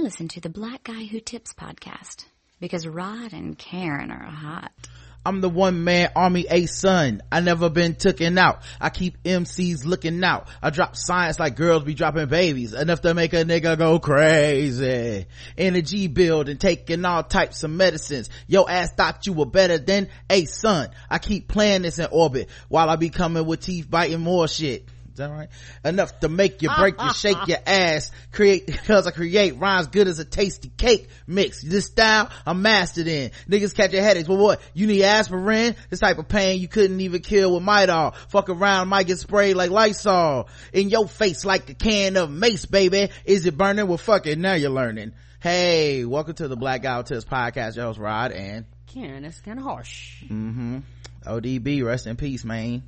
Listen to the Black Guy Who Tips podcast because Rod and Karen are hot. I'm the one man army Ason. I never been tooken out. I keep MCs looking out. I drop science like girls be dropping babies. Enough to make a nigga go crazy. Energy build and taking all types of medicines. Yo ass thought you were better than Ason. I keep playing this in orbit while I be coming with teeth biting more shit. Is that right? Enough to make you break you, shake your ass. Create, cause I create rhymes good as a tasty cake mix. This style, I'm mastered in. Niggas catch catching headaches. Well, what? You need aspirin? This type of pain you couldn't even kill with Midol. Fuck around, might get sprayed like Lysol. In your face like a can of mace, baby. Is it burning? Well, fuck it. Now you're learning. Hey, welcome to the Black Guy Who Tips podcast. Your host, Rod, and Karen, that's kind of harsh. Mm-hmm. ODB, rest in peace, man.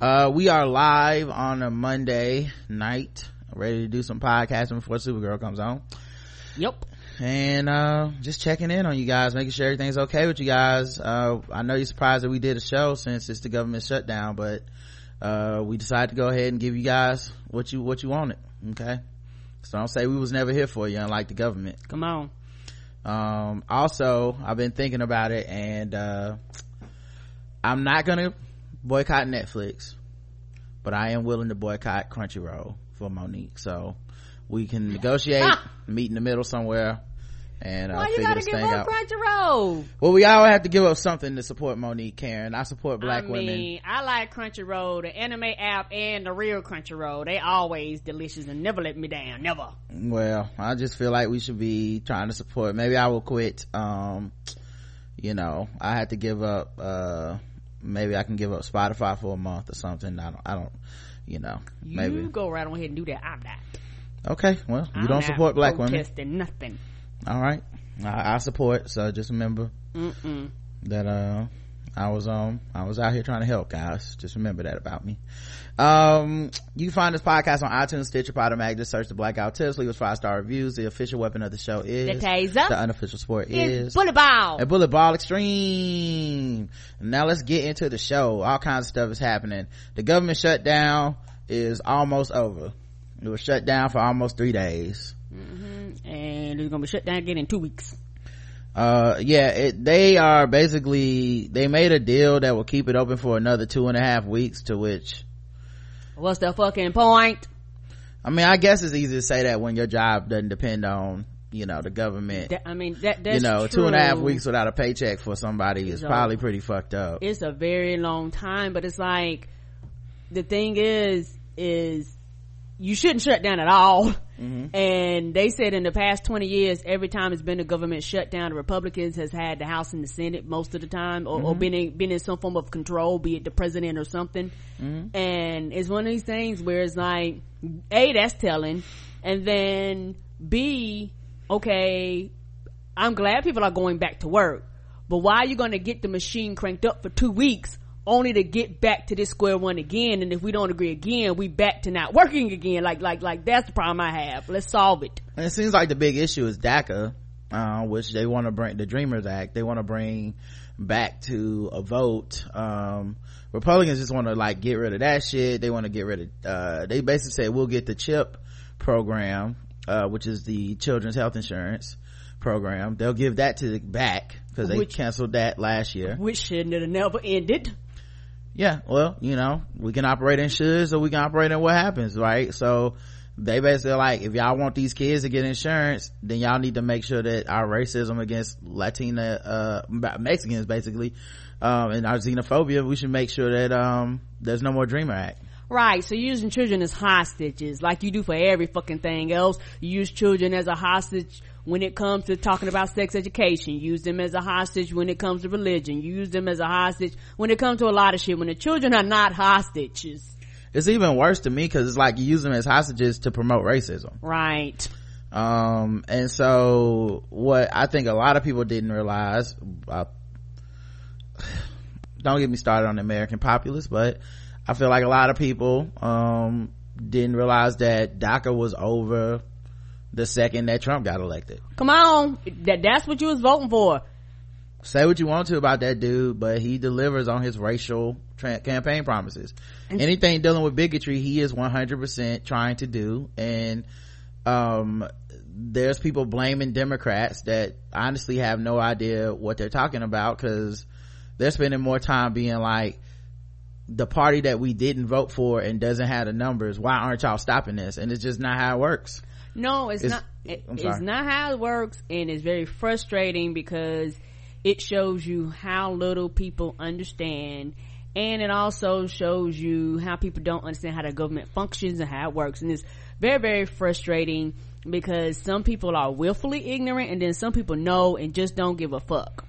Uh, we are live on a Monday night, ready to do some podcasting before Supergirl comes on. Yep. And, uh, just checking in on you guys, making sure everything's okay with you guys. Uh, I know you're surprised that we did a show since it's the government shutdown, but, uh, we decided to go ahead and give you guys what you, what you wanted. Okay. So don't say we was never here for you, unlike the government. Come on. Um, also, I've been thinking about it and, uh, I'm not gonna boycott Netflix, but I am willing to boycott Crunchyroll for Mo'Nique. So we can negotiate, meet in the middle somewhere, and uh, Why you figure gotta this give thing up out. Crunchyroll? Well, we all have to give up something to support Mo'Nique, Karen. I support black I women. I like Crunchyroll, the anime app, and the real Crunchyroll. They always delicious and never let me down. Never. Well, I just feel like we should be trying to support. Maybe I will quit. Um, you know, I had to give up. uh Maybe I can give up Spotify for a month or something. I don't. I don't. You know, Maybe You maybe. go right on ahead and do that. I'm not. Okay, well, you I'm don't support black women. nothing. All right, I, I support. So just remember Mm-mm. that uh, I was um, I was out here trying to help guys. Just remember that about me. Um, you can find this podcast on iTunes, Stitcher, Podomatic. Just search the Blackout Tips. Leave us five star reviews. The official weapon of the show is The taser. The unofficial sport It's is bullet ball. a bullet ball extreme. Now let's get into the show. All kinds of stuff is happening. The government shutdown is almost over. It was shut down for almost three days. And it's gonna be shut down again in two weeks. Uh yeah it, they are basically they made a deal that will keep it open for another two and a half weeks to which What's the fucking point? i mean i guess it's easy to say that when your job doesn't depend on you know the government. That- I mean, that that's you know two and a half weeks without a paycheck for somebody is So- probably pretty fucked up. It's a very long time but it's like the thing is is you shouldn't shut down at all Mm-hmm. and they said in the past 20 years every time it's been a government shutdown the republicans has had the house and the senate most of the time or, Mm-hmm. or been in, been in some form of control be it the president or something Mm-hmm. and it's one of these things where it's like a that's telling and then b okay I'm glad people are going back to work, but why are you going to get the machine cranked up for two weeks only to get back to this square one again? And if we don't agree again, we back to not working again. Like, like, like that's the problem I have. Let's solve it. And it seems like the big issue is DACA, uh, which they want to bring, the Dreamers Act, they want to bring back to a vote. Um, Republicans just want to like get rid of that shit. They want to get rid of, uh, they basically say we'll get the CHIP program, uh, which is the children's health insurance program. They'll give that to the back because they Which- canceled that last year. Which shouldn't have never ended. Yeah, well, you know, we can operate in shoulds or we can operate in what happens, right? So they basically like, if y'all want these kids to get insurance, then y'all need to make sure that our racism against Latina, uh, Mexicans basically, um, and our xenophobia, we should make sure that, um, there's no more Dreamer Act. Right, so using children as hostages, like you do for every fucking thing else. You use children as a hostage when it comes to talking about sex education. Use them as a hostage when it comes to religion. Use them as a hostage when it comes to a lot of shit. When the children are not hostages. It's even worse to me because it's like you use them as hostages to promote racism. Right. um and so what i think a lot of people didn't realize uh, don't get me started on the american populace but i feel like a lot of people um didn't realize that daca was over the second that trump got elected. Come on. That, that's what you was voting for. say what you want to about that dude but he delivers on his racial tra- campaign promises. Anything dealing with bigotry he is 100% trying to do. And um there's people blaming democrats that honestly have no idea what they're talking about because they're spending more time being like the party that we didn't vote for and doesn't have the numbers why aren't y'all stopping this? And it's just not how it works no it's, It's- not it- it's not how it works and it's very frustrating because it shows you how little people understand and it also shows you how people don't understand how the government functions and how it works and it's very very frustrating because some people are willfully ignorant and then some people know and just don't give a fuck.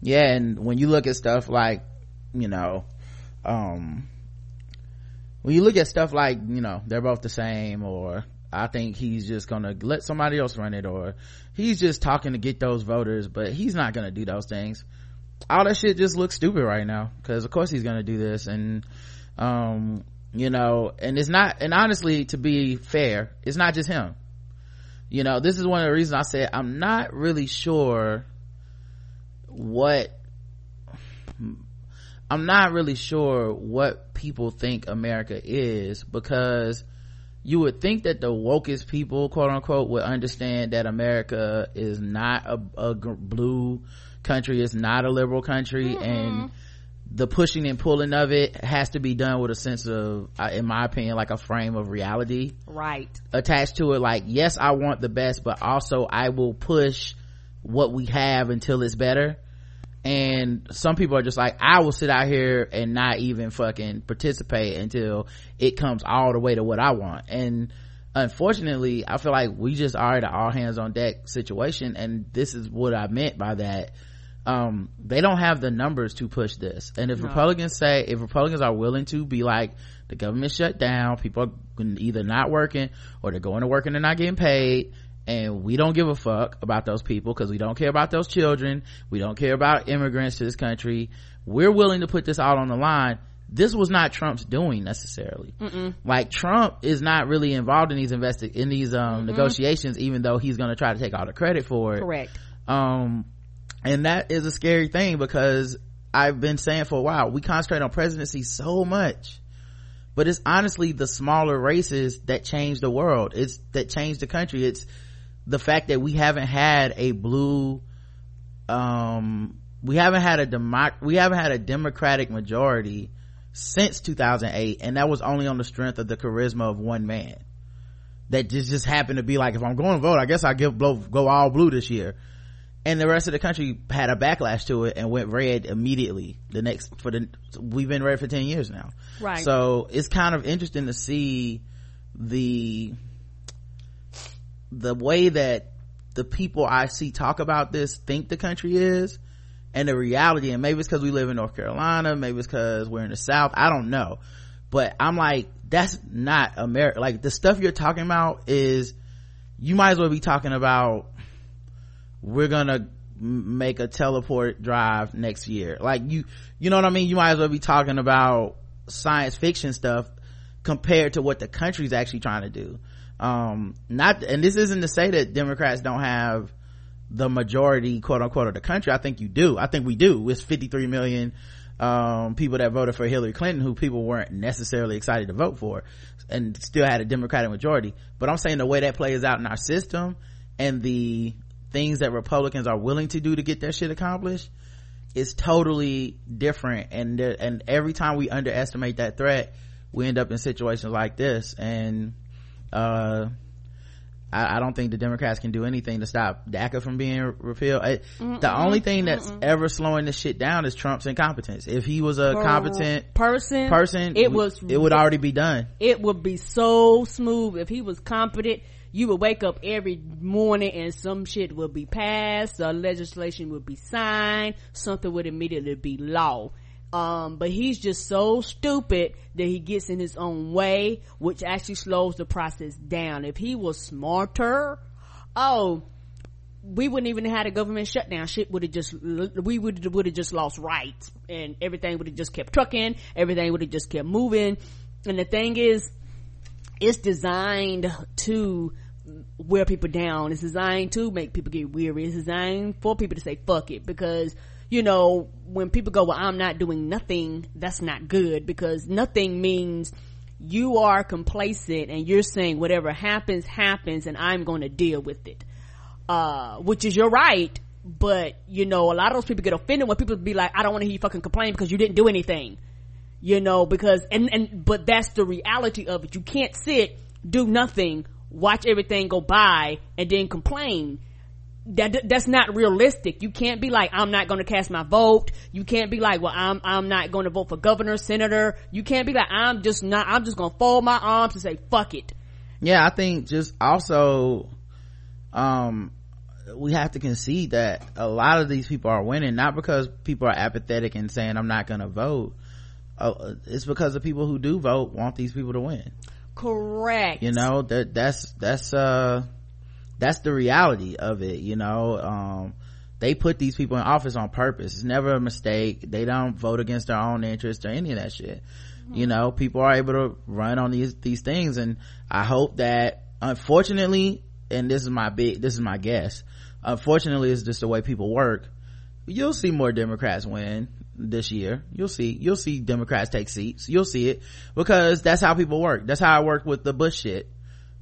Yeah and when you look at stuff like you know um when you look at stuff like you know they're both the same or i think he's just gonna let somebody else run it or he's just talking to get those voters but he's not gonna do those things. All that shit just looks stupid right now because of course he's gonna do this and um you know and it's not and honestly to be fair it's not just him. You know this is one of the reasons i said i'm not really sure what I'm not really sure what people think America is because you would think that the wokest people, quote unquote, would understand that America is not a, a blue country, it's not a liberal country, and the pushing and pulling of it has to be done with a sense of, uh, in my opinion, like a frame of reality right. attached to it. Like yes i want the best but also i will push what we have until it's better and some people are just like i will sit out here and not even fucking participate until it comes all the way to what i want. And unfortunately i feel like we just are an all hands on deck situation and this is what i meant by that. Um they don't have the numbers to push this. And if No. republicans say if republicans are willing to be like the government shut down people are either not working or they're going to work and they're not getting paid and we don't give a fuck about those people because we don't care about those children. We don't care about immigrants to this country. We're willing to put this all on the line. This was not trump's doing necessarily. Like trump is not really involved in these investi- in these um negotiations even though he's going to try to take all the credit for it. Correct. Um and that is a scary thing because i've been saying for a while we concentrate on presidency so much but it's honestly the smaller races that change the world. It's that change the country. It's the fact that we haven't had a blue um we haven't had a democ we haven't had a democratic majority since 2008 and that was only on the strength of the charisma of one man. That just just happened to be like if i'm going to vote i guess i give blow go all blue this year. And the rest of the country had a backlash to it and went red immediately the next for the we've been red for 10 years now. Right. so it's kind of interesting to see the the way that the people i see talk about this think the country is and the reality and maybe it's because we live in north carolina maybe it's because we're in the south i don't know. But i'm like that's not america like the stuff you're talking about is you might as well be talking about we're gonna make a teleport drive next year. Like you you know what i mean? You might as well be talking about science fiction stuff compared to what the country's actually trying to do um not and this isn't to say that democrats don't have the majority quote unquote of the country. I think you do. I think we do. It's 53 million um people that voted for hillary clinton who people weren't necessarily excited to vote for and still had a democratic majority. But i'm saying the way that plays out in our system and the things that republicans are willing to do to get their shit accomplished is totally different. And and every time we underestimate that threat we end up in situations like this. And uh I, I don't think the Democrats can do anything to stop DACA from being repealed. I, the only thing that's ever slowing this shit down is Trump's incompetence. If he was a competent person person, it was it would already be done. it would be so smooth if he was competent you would wake up every morning and some shit would be passed or legislation would be signed something would immediately be law um but he's just so stupid that he gets in his own way which actually slows the process down if he was smarter oh we wouldn't even have had a government shutdown. Shit would have just, we would would have just lost rights, and everything would have just kept trucking. Everything would have just kept moving. And the thing is, it's designed to wear people down. It's designed to make people get weary. It's designed for people to say fuck it because you know when people go, well, I'm not doing nothing. That's not good because nothing means you are complacent and you're saying whatever happens happens and i'm going to deal with it uh which is your right but you know a lot of those people get offended when people be like i don't want to hear you fucking complain because you didn't do anything you know because and and but that's the reality of it you can't sit do nothing watch everything go by and then complain that that's not realistic. You can't be like, I'm not going to cast my vote. You can't be like, well, I'm I'm not going to vote for governor, senator. You can't be like, I'm just not. I'm just going to fold my arms and say, fuck it. Yeah, I think just also, um, we have to concede that a lot of these people are winning not because people are apathetic and saying I'm not going to vote. Uh, it's because the people who do vote want these people to win. Correct. You know that that's that's uh that's the reality of it you know? Um, they put these people in office on purpose. It's never a mistake. They don't vote against their own interest or any of that shit. Mm-hmm. you know people are able to run on these these things and i hope that unfortunately and this is my big this is my guess unfortunately it's just the way people work. You'll see more democrats win this year. You'll see you'll see democrats take seats. You'll see it because that's how people work. That's how i worked with the bush shit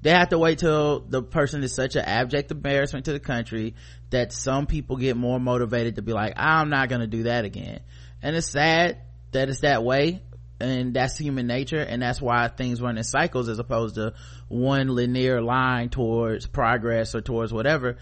they have to wait till the person is such an abject embarrassment to the country that some people get more motivated to be like i'm not gonna do that again. And it's sad that it's that way and that's human nature and that's why things run in cycles as opposed to one linear line towards progress or towards whatever.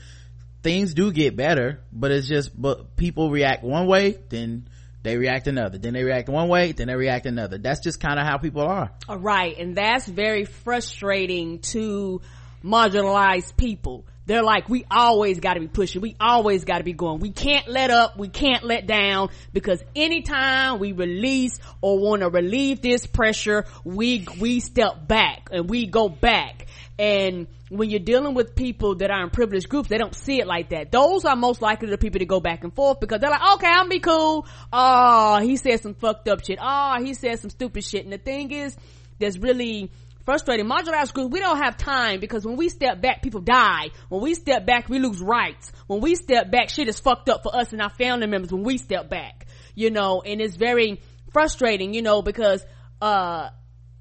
Things do get better but it's just but people react one way then they react another. Then they react one way then they react another. That's just kind of how people are. All right and that's very frustrating to marginalized people. They're like we always got to be pushing. We always got to be going. We can't let up. We can't let down. Because anytime we release or want to relieve this pressure we we step back and we go back and when you're dealing with people that are in privileged groups, they don't see it like that. Those are most likely the people to go back and forth because they're like, okay, I'm be cool. Oh, he said some fucked up shit. Oh, he said some stupid shit. And the thing is, that's really frustrating. Marginalized groups, we don't have time because when we step back, people die. When we step back, we lose rights. When we step back, shit is fucked up for us and our family members when we step back. You know, and it's very frustrating, you know, because, uh,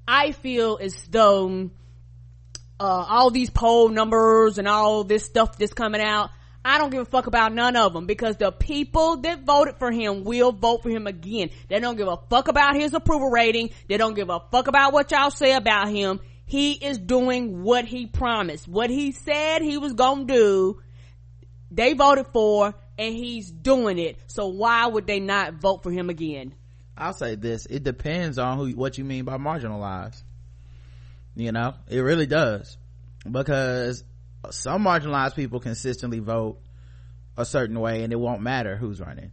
I feel as though, uh, all these poll numbers and all this stuff that's coming out. I don't give a fuck about none of them because the people that voted for him will vote for him again. They don't give a fuck about his approval rating. They don't give a fuck about what y'all say about him. He is doing what he promised. What he said he was gonna do, they voted for and he's doing it. So why would they not vote for him again? I'll say this. It depends on who, what you mean by marginalized you know it really does. Because some marginalized people consistently vote a certain way and it won't matter who's running.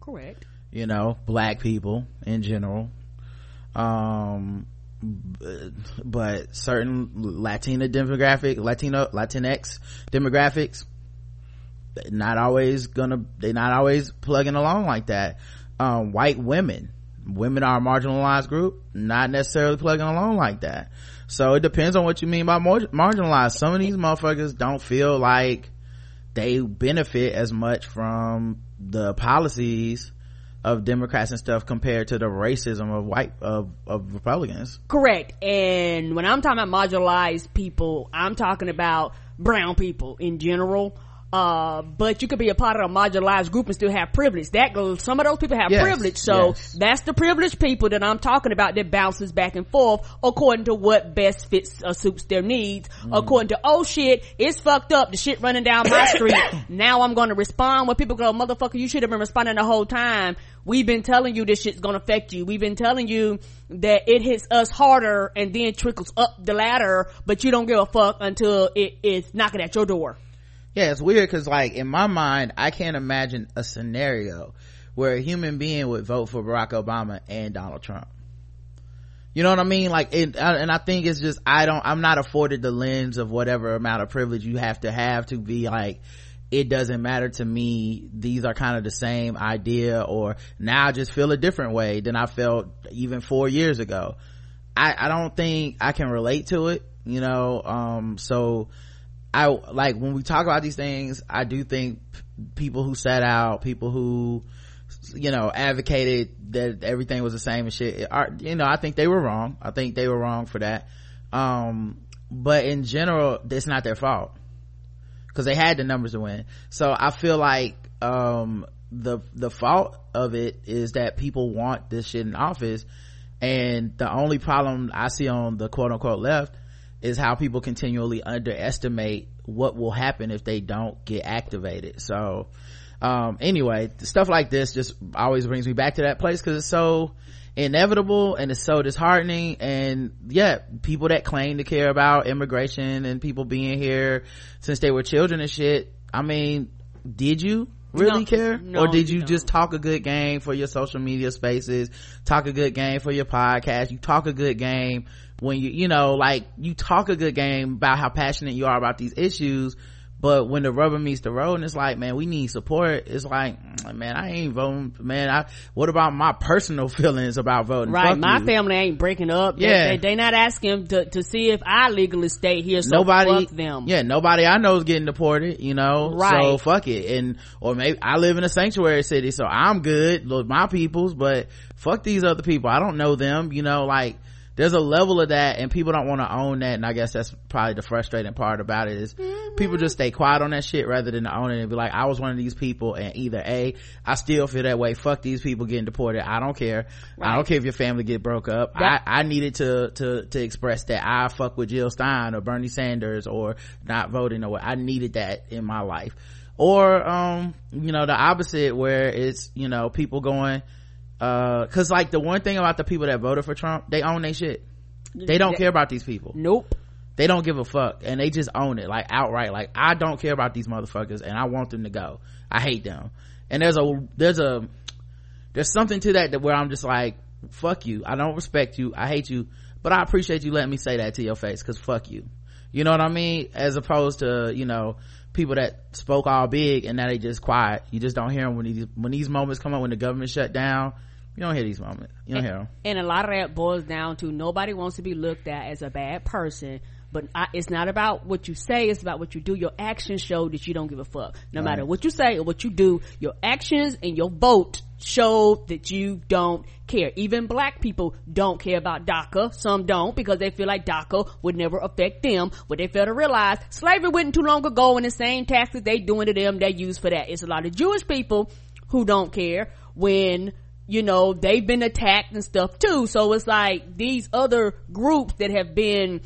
Correct. You know black people in general. Um but certain latina demographic latino latinx demographics not always gonna they're not always plugging along like that. Um, white women women are a marginalized group not necessarily plugging along like that so it depends on what you mean by mar- marginalized. Some of these motherfuckers don't feel like they benefit as much from the policies of Democrats and stuff compared to the racism of white of of Republicans. Correct. And when I'm talking about marginalized people, I'm talking about brown people in general uh, but you could be a part of a marginalized group and still have privilege. That goes, some of those people have yes, privilege. So yes. that's the privileged people that I'm talking about that bounces back and forth according to what best fits or suits their needs. Mm. According to, oh shit, it's fucked up. The shit running down my street. now I'm going to respond when people go, motherfucker, you should have been responding the whole time. We've been telling you this shit's going to affect you. We've been telling you that it hits us harder and then trickles up the ladder, but you don't give a fuck until it is knocking at your door yeah it's weird because like in my mind i can't imagine a scenario where a human being would vote for barack obama and donald trump. You know what i mean? Like and i think it's just i don't i'm not afforded the lens of whatever amount of privilege you have to have to be like it doesn't matter to me. These are kind of the same idea or now i just feel a different way than i felt even four years ago. I i don't think i can relate to it you know? Um so I like when we talk about these things, I do think people who set out, people who you know advocated that everything was the same and shit you know i think they were wrong. I think they were wrong for that. Um but in general it's not their fault. Because they had the numbers to win. So i feel like um the the fault of it is that people want this shit in office. And the only problem i see on the quote unquote left is how people continually underestimate what will happen if they don't get activated. So um anyway stuff like this just always brings me back to that place because it's so inevitable and it's so disheartening. And yeah people that claim to care about immigration and people being here since they were children and shit i mean did you really No, care? No, or did you you just talk a good game for your social media spaces talk a good game for your podcast you talk a good game when you you know like you talk a good game about how passionate you are about these issues but when the rubber meets the road and it's like man we need support it's like mm, man i ain't voting man i what about my personal feelings about voting Right, Fuck my you. family ain't breaking up. They- Yeah. they, they not asking to, to see if I legally stay here. So nobody fuck them. yeah nobody i know is getting deported you know right so fuck it and or maybe i live in a sanctuary city so i'm good with my peoples but fuck these other people i don't know them you know like there's a level of that and people don't want to own that and i guess that's probably the frustrating part about it is people just stay quiet on that shit rather than own it and be like i was one of these people and either a i still feel that way. Fuck these people getting deported. I don't care. I don't care if your family get broke up. That- i i needed to to to express that i fuck with jill stein or bernie sanders or not voting or what. I needed that in my life. Or um you know the opposite where it's you know people going uh cuz like the one thing about the people that voted for trump they own their shit. They don't care about these people. Nope. they don't give a fuck and they just own it like outright. Like i don't care about these motherfuckers and i want them to go. I hate them. And there's a there's a there's something to that that where i'm just like fuck you. I don't respect you. I hate you. But i appreciate you letting me say that to your face because fuck you. You know what i mean? As opposed to you know people that spoke all big and now they just quiet. You just don't hear them when these when these moments come up when the government shut down you don't hear these moments you don't hear them And a lot of that boils down to nobody wants to be looked at as a bad person. But I, it's not about what you say; it's about what you do. Your actions show that you don't give a fuck. No matter what you say or what you do, your actions and your vote show that you don't care. Even black people don't care about DACA. Some don't because they feel like DACA would never affect them. But they fail to realize slavery wasn't too long ago, and the same taxes they doing to them they use for that. It's a lot of Jewish people who don't care when you know they've been attacked and stuff too so it's like these other groups that have been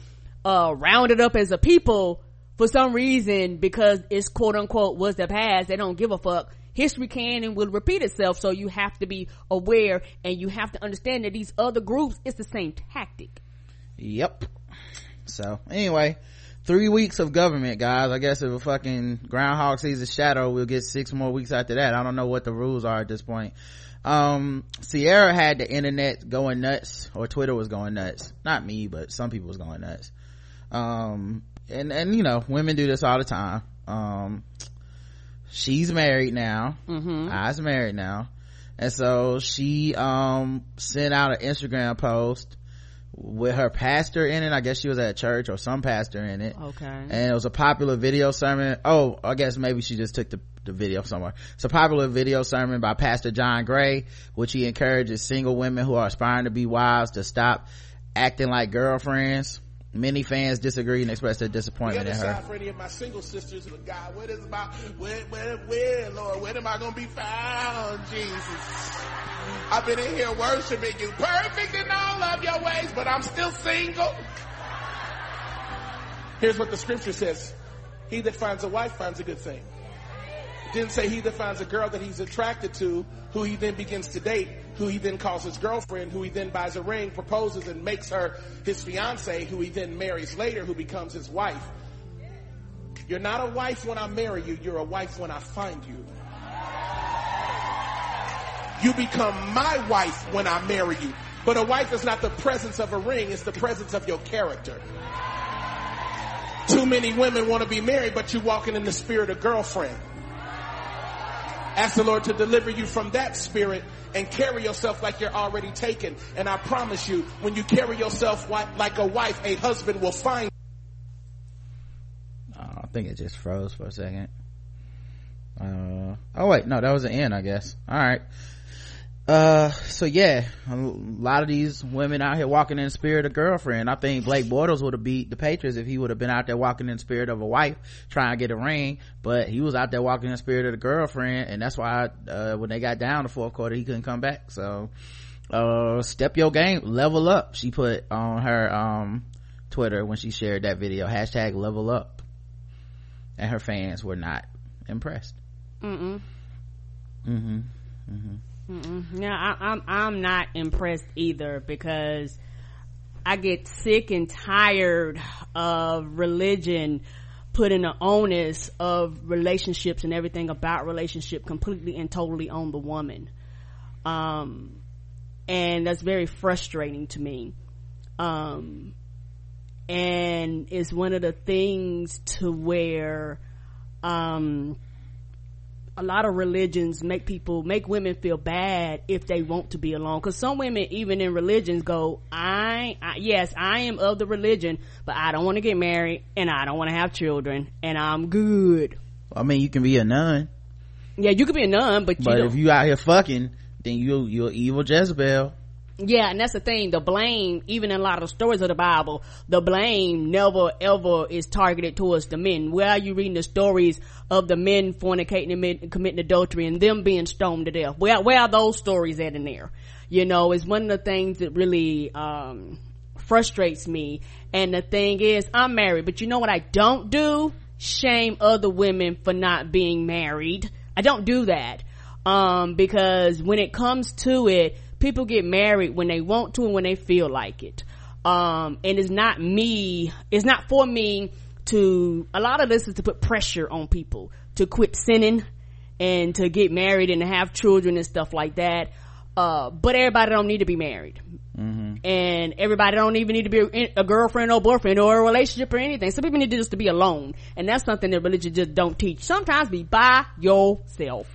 uh rounded up as a people for some reason because it's quote unquote was the past they don't give a fuck history can and will repeat itself so you have to be aware and you have to understand that these other groups it's the same tactic Yep. So anyway, three weeks of government, guys. I guess if a fucking groundhog sees a shadow, we'll get six more weeks after that. I don't know what the rules are at this point. Um, Ciara had the internet going nuts, or Twitter was going nuts. Not me, but some people was going nuts. Um, and, and you know, women do this all the time. Um, she's married now. Mm-hmm. I's married now. And so she, um, sent out an Instagram post with her pastor in it. I guess she was at church or some pastor in it. Okay. And it was a popular video sermon. Oh, I guess maybe she just took the, the video somewhere. It's a popular video sermon by Pastor John Gray, which he encourages single women who are aspiring to be wives to stop acting like girlfriends. Many fans disagree and express their The disappointment other in her. for any of my single sisters, but God, what is my, where, where, where, Lord, where am I gonna be found, Jesus? I've been in here worshiping you, perfect in all of your ways, but I'm still single. Here's what the scripture says. He that finds a wife finds a good thing. It didn't say he that finds a girl that he's attracted to, who he then begins to date, who he then calls his girlfriend, who he then buys a ring, proposes and makes her his fiance, who he then marries later, who becomes his wife. You're not a wife when I marry you, you're a wife when I find you. You become my wife when I marry you. But a wife is not the presence of a ring, it's the presence of your character. Too many women want to be married, but you're walking in the spirit of girlfriend. Ask the Lord to deliver you from that spirit and carry yourself like you're already taken. And I promise you, when you carry yourself like a wife, a husband will find Oh, I think it just froze for a second. Uh, oh wait, no, that was the end, I guess. All right. Uh so yeah a lot of these women out here walking in the spirit of girlfriend. I think blake bortles would have beat the patriots if he would have been out there walking in the spirit of a wife trying to get a ring. But he was out there walking in the spirit of the girlfriend and that's why uh, when they got down the fourth quarter he couldn't come back. So uh step your game level up. She put on her um twitter when she shared that video hashtag level up. And her fans were not impressed. Mm-mm. mm-hmm Yeah, I, I'm I'm not impressed either because I get sick and tired of religion putting the onus of relationships and everything about relationship completely and totally on the woman. Um, and that's very frustrating to me. Um, and it's one of the things to where, um, a lot of religions make people make women feel bad if they want to be alone. Because some women even in religions go I, I yes i am of the religion but i don't want to get married and i don't want to have children and i'm good. I mean you can be a nun. Yeah you could be a nun but you but if you out here fucking then you you're evil jezebel Yeah, and that's the thing. The blame, even in a lot of stories of the Bible, the blame never ever is targeted towards the men. Where are you reading the stories of the men fornicating and men committing adultery and them being stoned to death? Where where are those stories at in there? You know, it's one of the things that really um frustrates me. And the thing is, I'm married, but you know what I don't do? Shame other women for not being married. I don't do that. Um, because when it comes to it, people get married when they want to and when they feel like it. Um, and it's not me, it's not for me to, a lot of this is to put pressure on people to quit sinning and to get married and to have children and stuff like that. Uh, but everybody don't need to be married. And everybody don't even need to be a, a girlfriend or boyfriend or a relationship or anything. Some people need to just to be alone. And that's something that religion just don't teach. Sometimes be by yourself.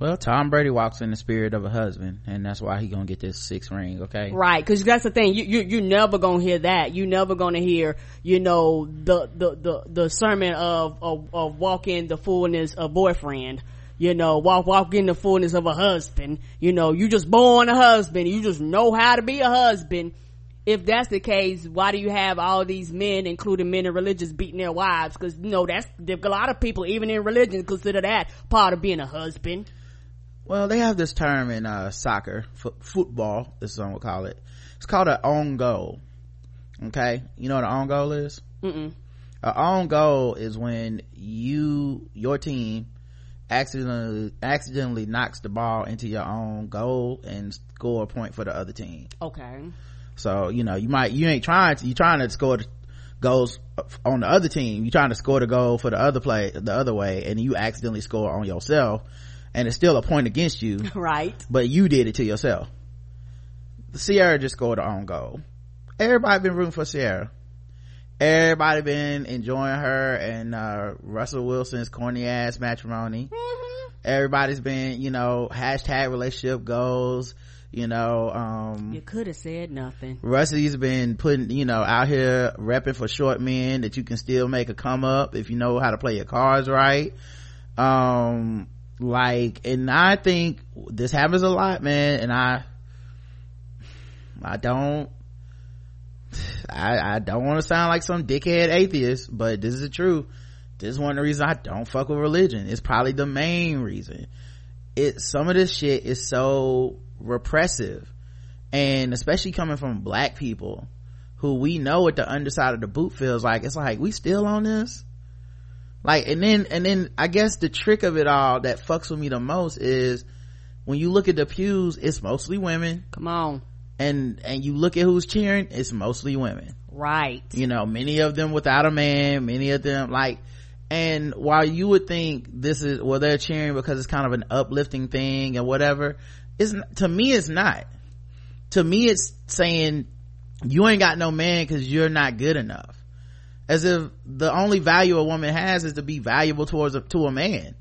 Well tom brady walks in the spirit of a husband and that's why he gonna get this six ring okay Right, because that's the thing. You you you never gonna hear that. You never gonna hear you know the the the, the sermon of, of of walk in the fullness of boyfriend. You know, walk walk in the fullness of a husband. You know, you just born a husband. You just know how to be a husband. If that's the case, why do you have all these men, including men in religions, beating their wives? Because you know that's a lot of people, even in religion, consider that part of being a husband. Well they have this term in uh soccer fo- football this is what we'll call it. It's called an own goal okay? You know what an own goal is? Mm-mm. An own goal is when you your team accidentally accidentally knocks the ball into your own goal and score a point for the other team. Okay. so you know you might you ain't trying to you trying to score the goals on the other team. You trying to score the goal for the other play the other way and you accidentally score on yourself and it's still a point against you Right. but you did it to yourself Ciara just scored her own goal everybody been rooting for Ciara everybody been enjoying her and uh, russell wilson's corny ass matrimony everybody's been you know hashtag relationship goals you know um You could have said nothing. Rusty's been putting, you know, out here repping for short men that you can still make a come up if you know how to play your cards right. Um, like, and I think this happens a lot, man, and I, I don't, I, I don't want to sound like some dickhead atheist, but this is the truth. This is one of the reasons I don't fuck with religion. It's probably the main reason. It, some of this shit is so repressive and especially coming from black people who we know what the underside of the boot feels like it's like we still on this like and then and then i guess the trick of it all that fucks with me the most is when you look at the pews it's mostly women Come on. and and you look at who's cheering it's mostly women Right. you know many of them without a man many of them like and while you would think this is well they're cheering because it's kind of an uplifting thing and whatever it's to me it's not to me it's saying you ain't got no man because you're not good enough as if the only value a woman has is to be valuable towards a, to a man.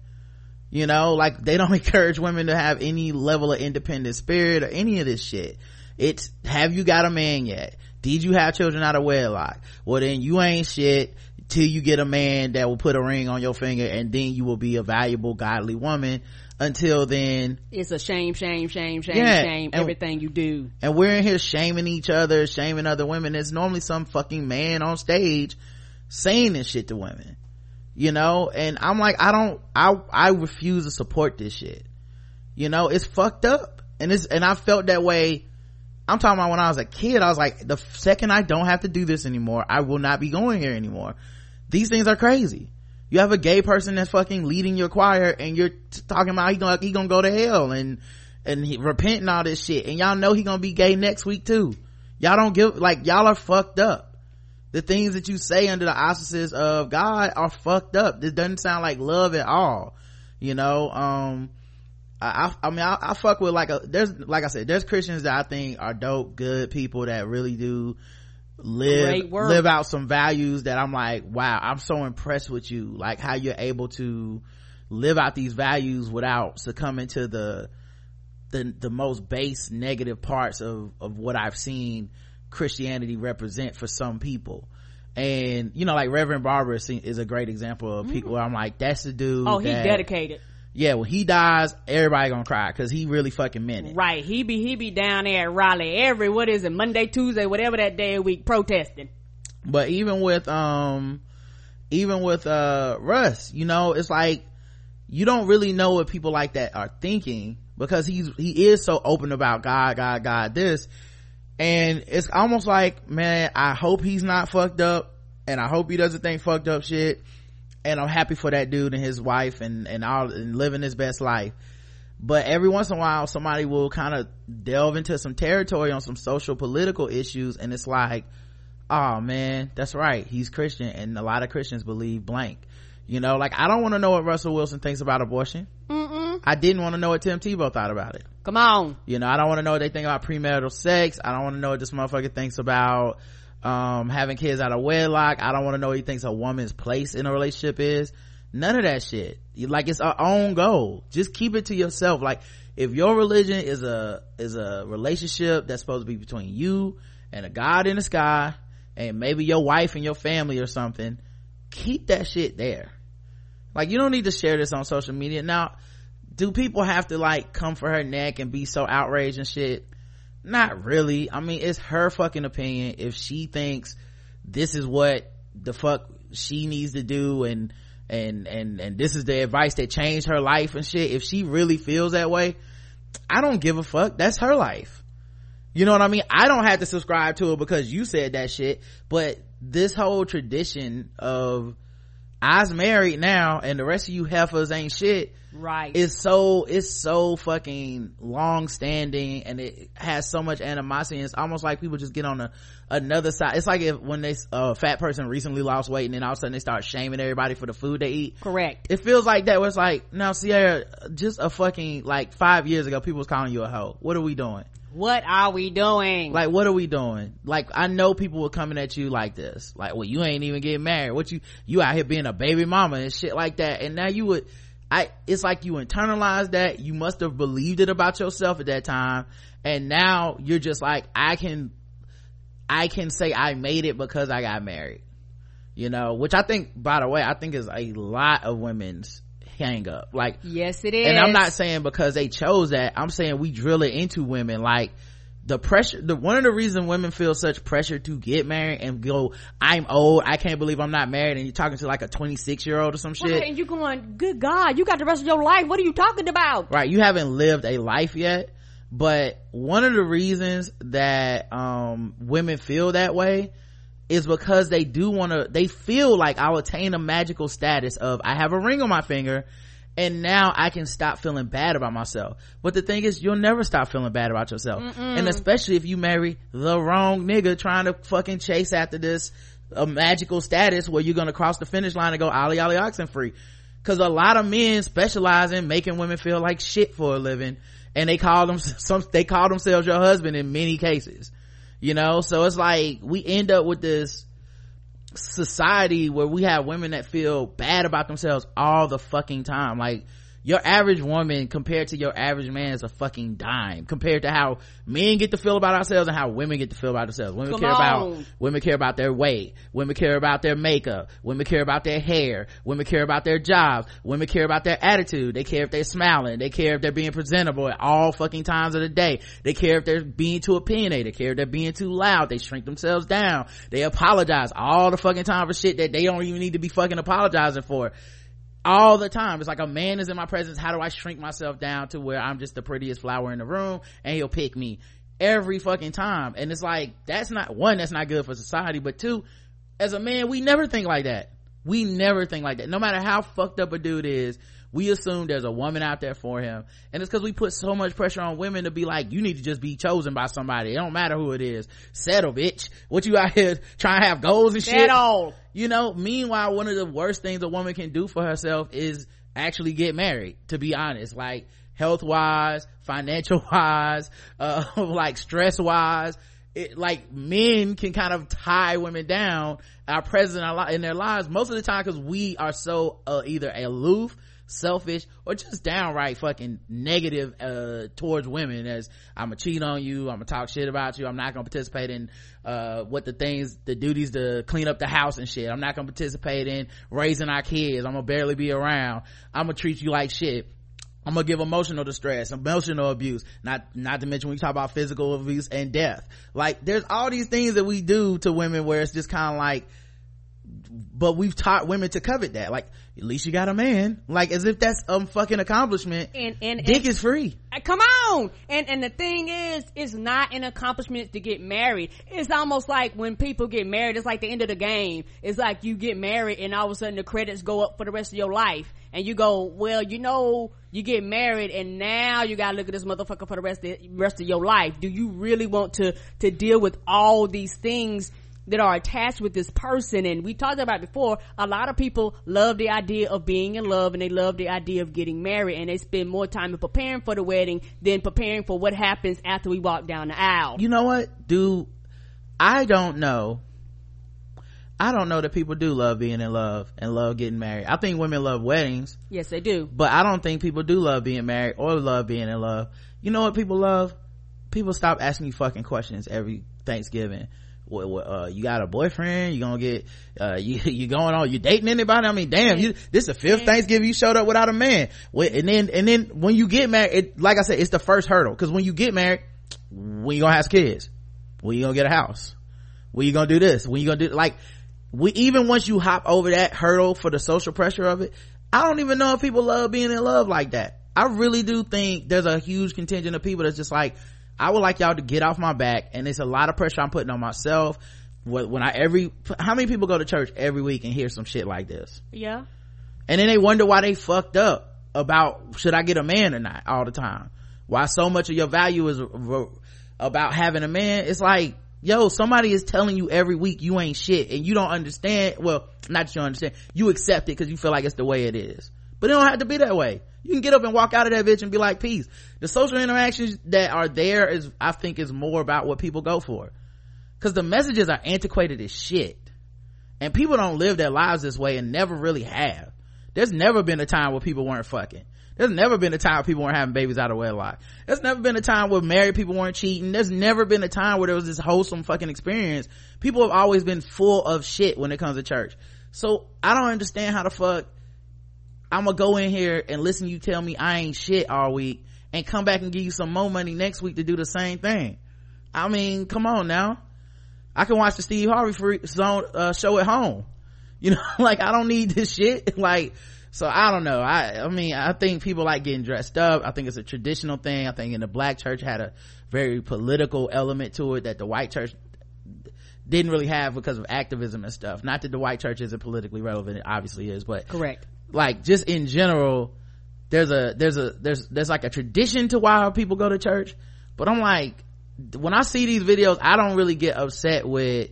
You know like they don't encourage women to have any level of independent spirit or any of this shit. It's have you got a man yet? Did you have children out of wedlock? Well then you ain't shit till you get a man that will put a ring on your finger and then you will be a valuable godly woman until then. It's a shame, shame, shame, shame, Yeah, shame. and- Everything you do. and we're in here shaming each other shaming other women. It's normally some fucking man on stage saying this shit to women you know? And i'm like i don't i i refuse to support this shit. You know it's fucked up. And it's and i felt that way. I'm talking about when i was a kid i was like the second i don't have to do this anymore i will not be going here anymore. These things are crazy. You have a gay person that's fucking leading your choir and you're talking about he gonna he gonna go to hell and and he repent and all this shit. And y'all know he gonna be gay next week too. Y'all don't give like y'all are fucked up the things that you say under the auspices of god are fucked up. This doesn't sound like love at all. You know um I, I, I mean, I, I fuck with like a, there's, like I said, there's Christians that I think are dope, good people that really do live, live out some values that I'm like, wow, I'm so impressed with you. Like how you're able to live out these values without succumbing to the, the, the most base negative parts of, of what I've seen Christianity represent for some people. And, you know, like Reverend Barber is a great example of people where I'm like, that's the dude. Oh, he that- dedicated. yeah when he dies everybody gonna cry because he really fucking meant it Right. He be he be down there at Raleigh every what is it, Monday, Tuesday, whatever that day of week protesting. but even with um even with uh russ you know it's like you don't really know what people like that are thinking because he's he is so open about god god god this and it's almost like man i hope he's not fucked up and i hope he doesn't think fucked up shit. And i'm happy for that dude and his wife and and all and living his best life. But every once in a while somebody will kind of delve into some territory on some social political issues and it's like oh man that's right he's christian and a lot of christians believe blank. You know like i don't want to know what russell wilson thinks about abortion. Mm-mm. I didn't want to know what tim tebow thought about it. Come on. you know i don't want to know what they think about premarital sex. I don't want to know what this motherfucker thinks about um having kids out of wedlock. I don't want to know what he thinks a woman's place in a relationship is. None of that shit. Like it's our own goal. Just keep it to yourself. Like if your religion is a is a relationship that's supposed to be between you and a god in the sky and maybe your wife and your family or something keep that shit there. Like you don't need to share this on social media. Now do people have to like come for her neck and be so outraged and shit? Not really. I mean it's her fucking opinion. If she thinks this is what the fuck she needs to do and and and and this is the advice that changed her life and shit if she really feels that way i don't give a fuck. That's her life. You know what i mean? I don't have to subscribe to it because you said that shit but this whole tradition of i's married now and the rest of you heifers ain't shit. Right. it's so it's so fucking long standing and it has so much animosity and it's almost like people just get on a another side. It's like if when they a fat person recently lost weight and then all of a sudden they start shaming everybody for the food they eat. Correct. it feels like that where it's like now Ciara just a fucking like five years ago people was calling you a hoe. What are we doing What are we doing? like what are we doing? Like i know people were coming at you like this. Like well you ain't even getting married. What you you out here being a baby mama and shit like that. And now you would i it's like you internalized that. You must have believed it about yourself at that time. And now you're just like i can i can say i made it because i got married. You know which i think by the way i think is a lot of women's hang up like yes, it is. and i'm not saying because they chose that i'm saying we drill it into women like the pressure the one of the reasons women feel such pressure to get married and go i'm old i can't believe i'm not married and you're talking to like a 26 year old or some shit Right, and you going, good God, you got the rest of your life. What are you talking about? right you haven't lived a life yet but one of the reasons that um women feel that way is because they do want to they feel like i'll attain a magical status of i have a ring on my finger and now i can stop feeling bad about myself. But the thing is you'll never stop feeling bad about yourself. And especially if you marry the wrong nigga trying to fucking chase after this a magical status where you're gonna cross the finish line and go ollie ollie oxen free because a lot of men specialize in making women feel like shit for a living and they call them some they call themselves your husband in many cases you know? So it's like we end up with this society where we have women that feel bad about themselves all the fucking time. Like your average woman compared to your average man is a fucking dime compared to how men get to feel about ourselves and how women get to feel about themselves. Women Come care on. about women care about their weight. Women care about their makeup. Women care about their hair. Women care about their jobs. Women care about their attitude. They care if they're smiling. They care if they're being presentable at all fucking times of the day. They care if they're being too opinionated. They care if they're being too loud. They shrink themselves down. They apologize all the fucking time for shit that they don't even need to be fucking apologizing for all the time. It's like a man is in my presence. How do I shrink myself down to where I'm just the prettiest flower in the room and he'll pick me every fucking time? And it's like, that's not, one, that's not good for society, but two, as a man, we never think like that. We never think like that. No matter how fucked up a dude is, we assume there's a woman out there for him. And it's cause we put so much pressure on women to be like, you need to just be chosen by somebody. It don't matter who it is. Settle, bitch. What you out here trying to have goals and shit? At all. you know meanwhile one of the worst things a woman can do for herself is actually get married to be honest like health wise financial wise uh like stress wise it, like men can kind of tie women down our presence in, our, li- in their lives most of the time because we are so uh, either aloof selfish or just downright fucking negative uh towards women as i'm gonna cheat on you i'm gonna talk shit about you i'm not gonna participate in uh what the things the duties to clean up the house and shit i'm not gonna participate in raising our kids i'm gonna barely be around i'm gonna treat you like shit I'm gonna give emotional distress, emotional abuse, not, not to mention when you talk about physical abuse and death. Like, there's all these things that we do to women where it's just kind of like, but we've taught women to covet that. Like, at least you got a man. Like, as if that's a fucking accomplishment. And, and, Dick and- is free. Uh, come on and and the thing is it's not an accomplishment to get married it's almost like when people get married it's like the end of the game it's like you get married and all of a sudden the credits go up for the rest of your life and you go well you know you get married and now you gotta look at this motherfucker for the rest of rest of your life do you really want to to deal with all these things that are attached with this person and we talked about before a lot of people love the idea of being in love and they love the idea of getting married and they spend more time in preparing for the wedding than preparing for what happens after we walk down the aisle You know what, dude? I don't know. I don't know that people do love being in love and love getting married. I think women love weddings. yes they do but I don't think people do love being married or love being in love. You know what people love? People stop asking you fucking questions every Thanksgiving. Uh, you got a boyfriend? You gonna get, uh, you, you going on, you dating anybody? I mean, damn, you, this is the fifth Thanksgiving you showed up without a man. And then, and then when you get married, it, like I said, it's the first hurdle. Cause when you get married, when you gonna have kids? When you gonna get a house? When you gonna do this? When you gonna do, like, we, even once you hop over that hurdle for the social pressure of it, I don't even know if people love being in love like that. I really do think there's a huge contingent of people that's just like, I would like y'all to get off my back and it's a lot of pressure I'm putting on myself. When when I every, how many people go to church every week and hear some shit like this? yeah And then they wonder why they fucked up about should I get a man or not all the time. Why so much of your value is about having a man. It's like, yo, somebody is telling you every week you ain't shit and you don't understand. Well, not that you understand. You accept it because you feel like it's the way it is. But it don't have to be that way. You can get up and walk out of that bitch and be like, peace. The social interactions that are there is, I think is more about what people go for. Cause the messages are antiquated as shit. And people don't live their lives this way and never really have. There's never been a time where people weren't fucking. There's never been a time where people weren't having babies out of wedlock. There's never been a time where married people weren't cheating. There's never been a time where there was this wholesome fucking experience. People have always been full of shit when it comes to church. So I don't understand how the fuck I'm gonna go in here and listen you tell me I ain't shit all week and come back and give you some more money next week to do the same thing. I mean, come on now. I can watch the Steve Harvey free zone, uh, show at home. You know, like I don't need this shit. Like, so I don't know. I, I mean, I think people like getting dressed up. I think it's a traditional thing. I think in the black church had a very political element to it that the white church didn't really have because of activism and stuff. Not that the white church isn't politically relevant. It obviously is, but correct like just in general there's a there's a there's there's like a tradition to why people go to church. But i'm like when i see these videos i don't really get upset with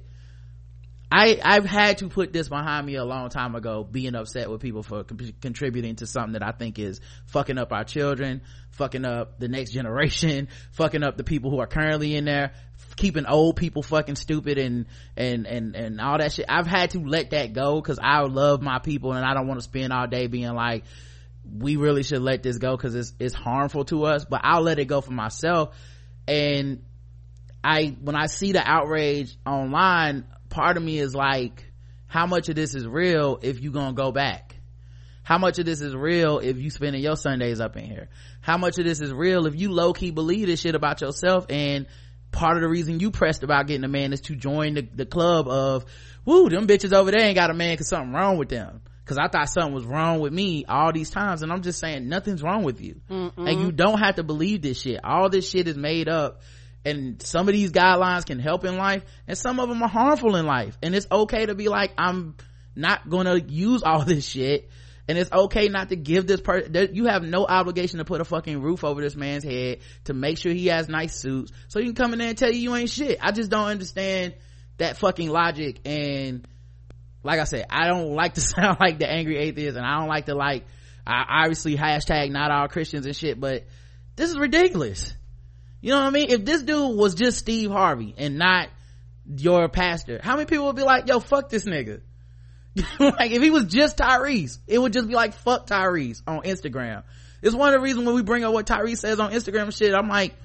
i i've had to put this behind me a long time ago being upset with people for con- contributing to something that i think is fucking up our children fucking up the next generation fucking up the people who are currently in there keeping old people fucking stupid and and and and all that shit. I've had to let that go because i love my people and i don't want to spend all day being like we really should let this go because it's it's harmful to us but i'll let it go for myself. And i when i see the outrage online part of me is like how much of this is real if you gonna go back? How much of this is real if you spending your sundays up in here? How much of this is real if you low-key believe this shit about yourself and part of the reason you pressed about getting a man is to join the, the club of woo them bitches over there ain't got a man because something wrong with them because I thought something was wrong with me all these times, and I'm just saying nothing's wrong with you, Mm-mm. and you don't have to believe this shit. All this shit is made up, and some of these guidelines can help in life, and some of them are harmful in life, and it's okay to be like, I'm not gonna use all this shit, and it's okay not to give this person. You have no obligation to put a fucking roof over this man's head to make sure he has nice suits, so you can come in there and tell you you ain't shit. I just don't understand that fucking logic and like I said, I don't like to sound like the angry atheist and I don't like to like, I obviously hashtag not all Christians and shit, but this is ridiculous. You know what I mean? If this dude was just Steve Harvey and not your pastor, how many people would be like, yo, fuck this nigga? like if he was just Tyrese, it would just be like, fuck Tyrese on Instagram. It's one of the reasons when we bring up what Tyrese says on Instagram shit, I'm like,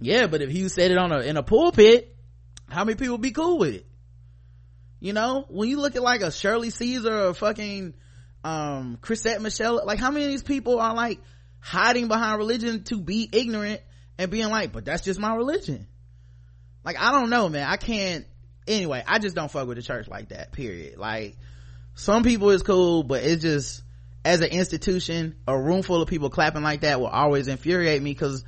yeah, but if he said it on a, in a pulpit, how many people be cool with it? You know, when you look at like a Shirley Caesar or fucking, um, Chrisette Michele, like how many of these people are like hiding behind religion to be ignorant and being like, but that's just my religion. Like, I don't know, man. I can't, anyway, I just don't fuck with the church like that, period. Like, some people is cool, but it's just, as an institution, a room full of people clapping like that will always infuriate me because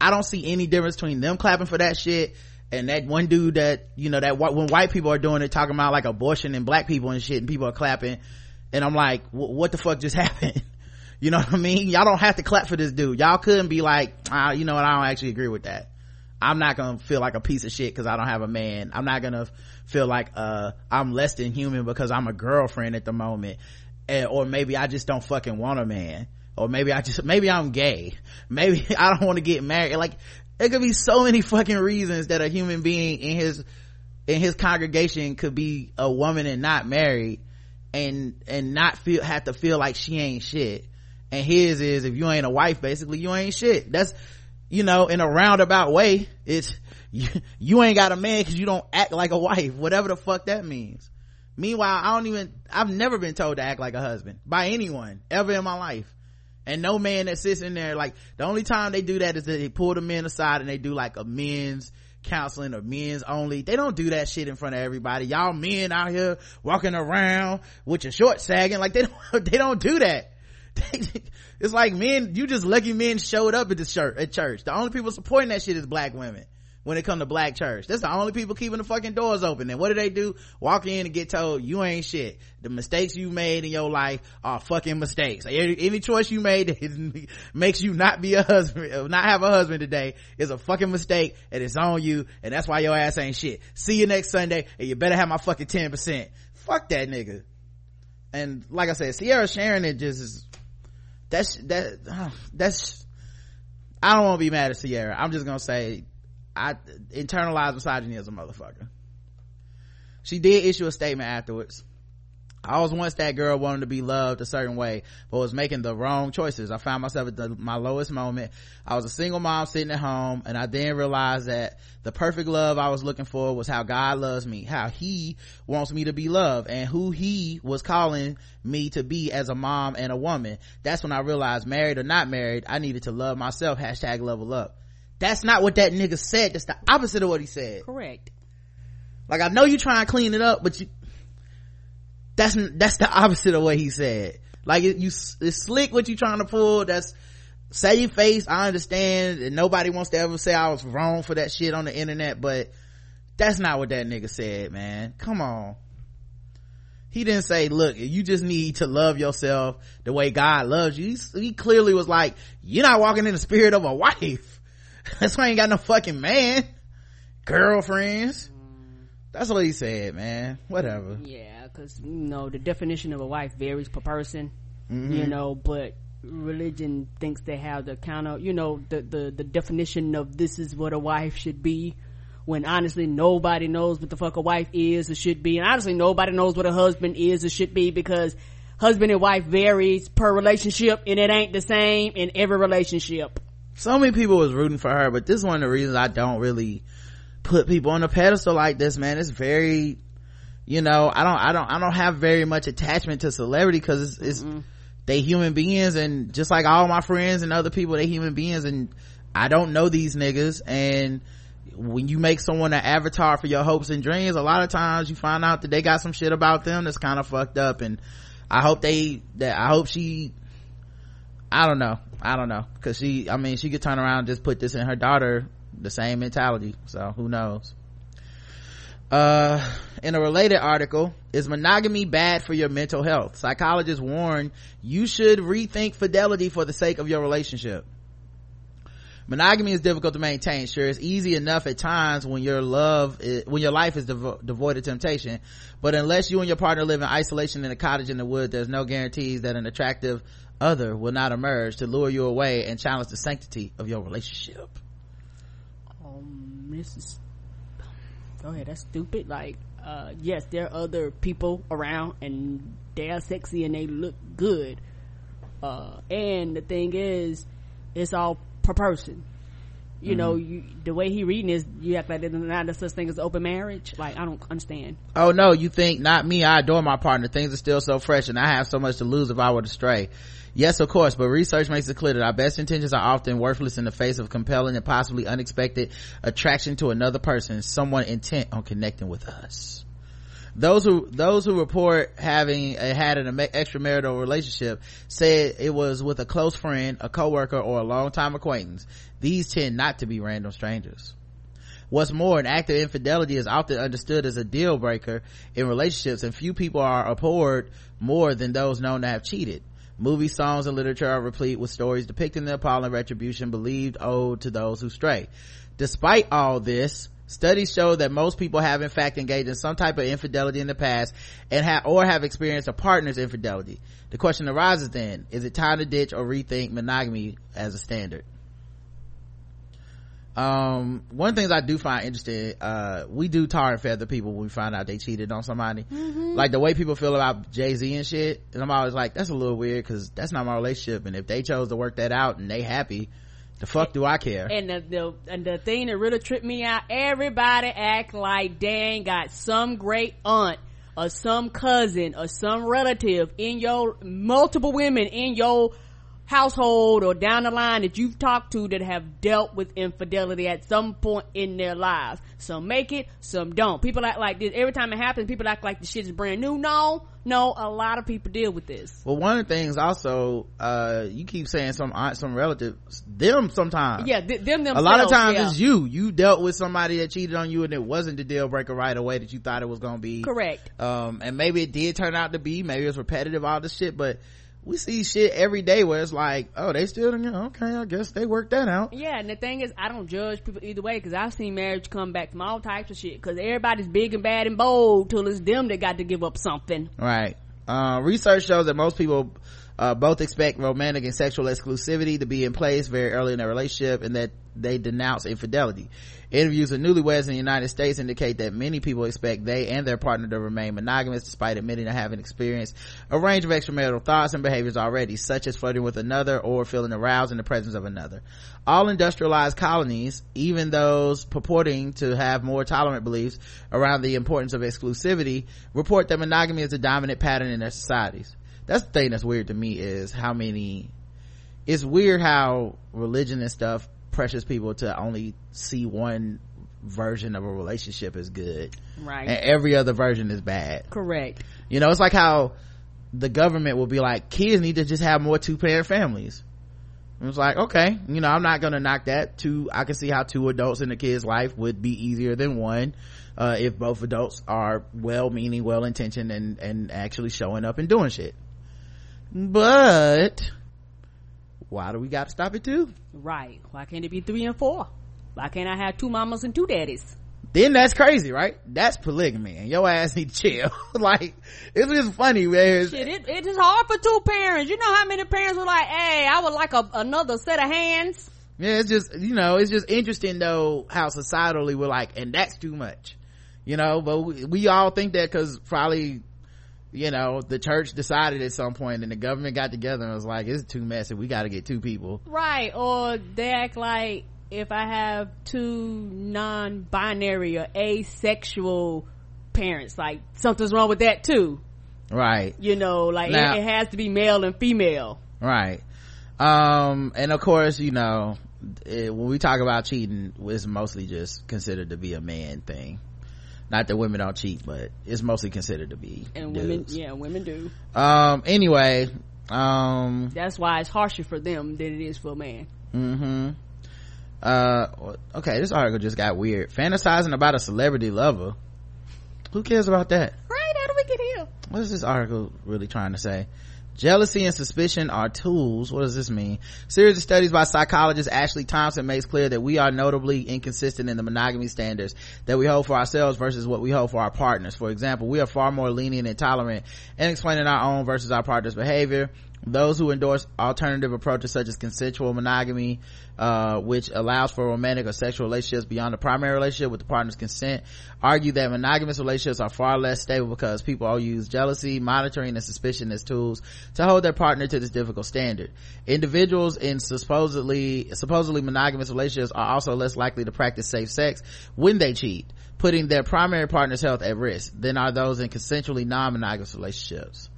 I don't see any difference between them clapping for that shit and that one dude that you know that when white people are doing it talking about like abortion and black people and shit and people are clapping. And i'm like what the fuck just happened? You know what i mean? Y'all don't have to clap for this dude. Y'all couldn't be like ah, you know what? I don't actually agree with that i'm not gonna feel like a piece of shit because i don't have a man. I'm not gonna feel like uh i'm less than human because i'm a girlfriend at the moment. And, or maybe i just don't fucking want a man. Or maybe I just maybe I'm gay. Maybe I don't want to get married. Like there could be so many fucking reasons that a human being in his in his congregation could be a woman and not married and and not feel have to feel like she ain't shit. And his is if you ain't a wife basically you ain't shit. That's you know in a roundabout way it's you, you ain't got a man because you don't act like a wife whatever the fuck that means. Meanwhile i don't even i've never been told to act like a husband by anyone ever in my life. And no man that sits in there like the only time they do that is that they pull the men aside and they do like a men's counseling or men's only. They don't do that shit in front of everybody. Y'all men out here walking around with your shorts sagging like they don't they don't do that it's like men you just lucky men showed up at the church at church the only people supporting that shit is black women when it come to black church. That's the only people keeping the fucking doors open. And what do they do? Walk in and get told you ain't shit. The mistakes you made in your life are fucking mistakes. Any, any choice you made that makes you not be a husband, uh, not have a husband today is a fucking mistake and it's on you. And that's why your ass ain't shit. See you next Sunday and you better have my fucking 10%. Fuck that nigga. And like I said, Ciara sharing it just is, that's, that, uh, that's, I don't want to be mad at Ciara I'm just gonna say I internalized misogyny as a motherfucker. She did issue a statement afterwards. I was once that girl wanting to be loved a certain way, but was making the wrong choices. I found myself at the, my lowest moment. I was a single mom sitting at home and I then realized that the perfect love I was looking for was how God loves me, how he wants me to be loved and who he was calling me to be as a mom and a woman. That's when I realized married or not married, I needed to love myself. Hashtag level up. That's not what that nigga said. That's the opposite of what he said. Correct. Like I know you trying to clean it up, but you, that's, that's the opposite of what he said. Like it, you, it's slick what you trying to pull. That's, say your face. I understand and nobody wants to ever say I was wrong for that shit on the internet, but that's not what that nigga said, man. Come on. He didn't say, look, you just need to love yourself the way God loves you. He, he clearly was like, you're not walking in the spirit of a wife That's why I ain't got no fucking man. Girlfriends. That's what he said, man. Whatever. Yeah, cause, you know, the definition of a wife varies per person, mm-hmm. you know, but religion thinks they have the kind of, you know, the, the, the definition of this is what a wife should be when honestly nobody knows what the fuck a wife is or should be. And honestly nobody knows what a husband is or should be because husband and wife varies per relationship and it ain't the same in every relationship. So many people was rooting for her, but this is one of the reasons I don't really put people on a pedestal like this, man. It's very, you know, I don't, I don't, I don't have very much attachment to celebrity because it's, it's mm-hmm. they human beings and just like all my friends and other people, they human beings and I don't know these niggas and when you make someone an avatar for your hopes and dreams, a lot of times you find out that they got some shit about them that's kind of fucked up and I hope they, that I hope she, I don't know. I don't know. Cause she, I mean, she could turn around and just put this in her daughter, the same mentality. So who knows? Uh, in a related article, is monogamy bad for your mental health? Psychologists warn you should rethink fidelity for the sake of your relationship. Monogamy is difficult to maintain sure. It's easy enough at times when your love is, when your life is devo- devoid of temptation. But unless you and your partner live in isolation in a cottage in the woods there's no guarantees that an attractive other will not emerge to lure you away and challenge the sanctity of your relationship. Um this go ahead that's stupid. Like uh yes there are other people around and they're sexy and they look good. Uh and the thing is it's all per person. You mm-hmm. know you the way he reading is you act like there's not such thing as open marriage? Like i don't understand. Oh no you think not me i adore my partner. Things are still so fresh and i have so much to lose if i were to stray yes of course but research makes it clear that our best intentions are often worthless in the face of compelling and possibly unexpected attraction to another person someone intent on connecting with us. Those who those who report having a, had an extramarital relationship said it was with a close friend a coworker or a longtime acquaintance. These tend not to be random strangers. What's more an act of infidelity is often understood as a deal breaker in relationships and few people are abhorred more than those known to have cheated Movies, songs, and literature are replete with stories depicting the appalling retribution believed owed to those who stray. Despite all this, Studies show that most people have in fact engaged in some type of infidelity in the past and or have experienced a partner's infidelity. The question arises then, is it time to ditch or rethink monogamy as a standard? Um, one of the things I do find interesting, uh, we do tar and feather people when we find out they cheated on somebody. Mm-hmm. Like the way people feel about Jay-Z and shit. And I'm always like, that's a little weird because that's not my relationship. And if they chose to work that out and they happy, the fuck do I care? And the, the and the thing that really tripped me out, everybody act like Dan got some great aunt or some cousin or some relative in your multiple women in your household or down the line that you've talked to that have dealt with infidelity at some point in their lives. Some make it, some don't. People act like this. Every time it happens, people act like the shit is brand new. No, no, a lot of people deal with this. Well, one of the things also, uh, you keep saying some aunt, some relatives, them sometimes. Yeah, th- them A lot of times yeah. it's you. You dealt with somebody that cheated on you and it wasn't the deal breaker right away that you thought it was gonna be. Correct. Um, and maybe it did turn out to be, maybe it was repetitive, all this shit, but we see shit every day where it's like, oh, they still, okay, I guess they worked that out. Yeah, and the thing is, I don't judge people either way because I've seen marriage come back from all types of shit because everybody's big and bad and bold till it's them that got to give up something. Right. Uh, research shows that most people uh, both expect romantic and sexual exclusivity to be in place very early in their relationship and that they denounce infidelity. Interviews with newlyweds in the United States indicate that many people expect they and their partner to remain monogamous despite admitting to having experienced a range of extramarital thoughts and behaviors already, such as flirting with another or feeling aroused in the presence of another. All industrialized colonies, even those purporting to have more tolerant beliefs around the importance of exclusivity, report that monogamy is a dominant pattern in their societies. That's the thing that's weird to me is how many, it's weird how religion and stuff pressures people to only see one version of a relationship as good. Right. And every other version is bad. Correct. You know it's like how the government will be like kids need to just have more two-parent families. It's like okay you know i'm not gonna knock that. Two i can see how two adults in a kid's life would be easier than one uh, if both adults are well-meaning well-intentioned and and actually showing up and doing shit. But why do we got to stop it too? Right. Why can't it be three and four? Why can't I have two mamas and two daddies? Then that's crazy, right? That's polygamy, and your ass need to chill. like it's just funny, man. Shit, it, it is just hard for two parents. You know how many parents were like, "Hey, I would like a, another set of hands." Yeah, it's just you know, it's just interesting though how societally we're like, and that's too much, you know. But we, we all think that because probably you know the church decided at some point and the government got together and was like it's too messy. We got to get two people. Right or they act like if i have two non-binary or asexual parents like something's wrong with that too. Right. You know like Now- it, it has to be male and female. Right. Um and of course you know it, when we talk about cheating it's mostly just considered to be a man thing not that women don't cheat but it's mostly considered to be and women yeah women do. Um anyway um that's why it's harsher for them than it is for a man. Mm-hmm. Uh okay this article just got weird. Fantasizing about a celebrity lover. Who cares about that? Right how do we get here? What is this article really trying to say jealousy and suspicion are tools what does this mean? Series of studies by psychologist ashley thompson makes clear that we are notably inconsistent in the monogamy standards that we hold for ourselves versus what we hold for our partners. For example we are far more lenient and tolerant in explaining our own versus our partner's behavior those who endorse alternative approaches such as consensual monogamy uh, which allows for romantic or sexual relationships beyond the primary relationship with the partner's consent argue that monogamous relationships are far less stable because people all use jealousy monitoring and suspicion as tools to hold their partner to this difficult standard. Individuals in supposedly supposedly monogamous relationships are also less likely to practice safe sex when they cheat putting their primary partner's health at risk than are those in consensually non-monogamous relationships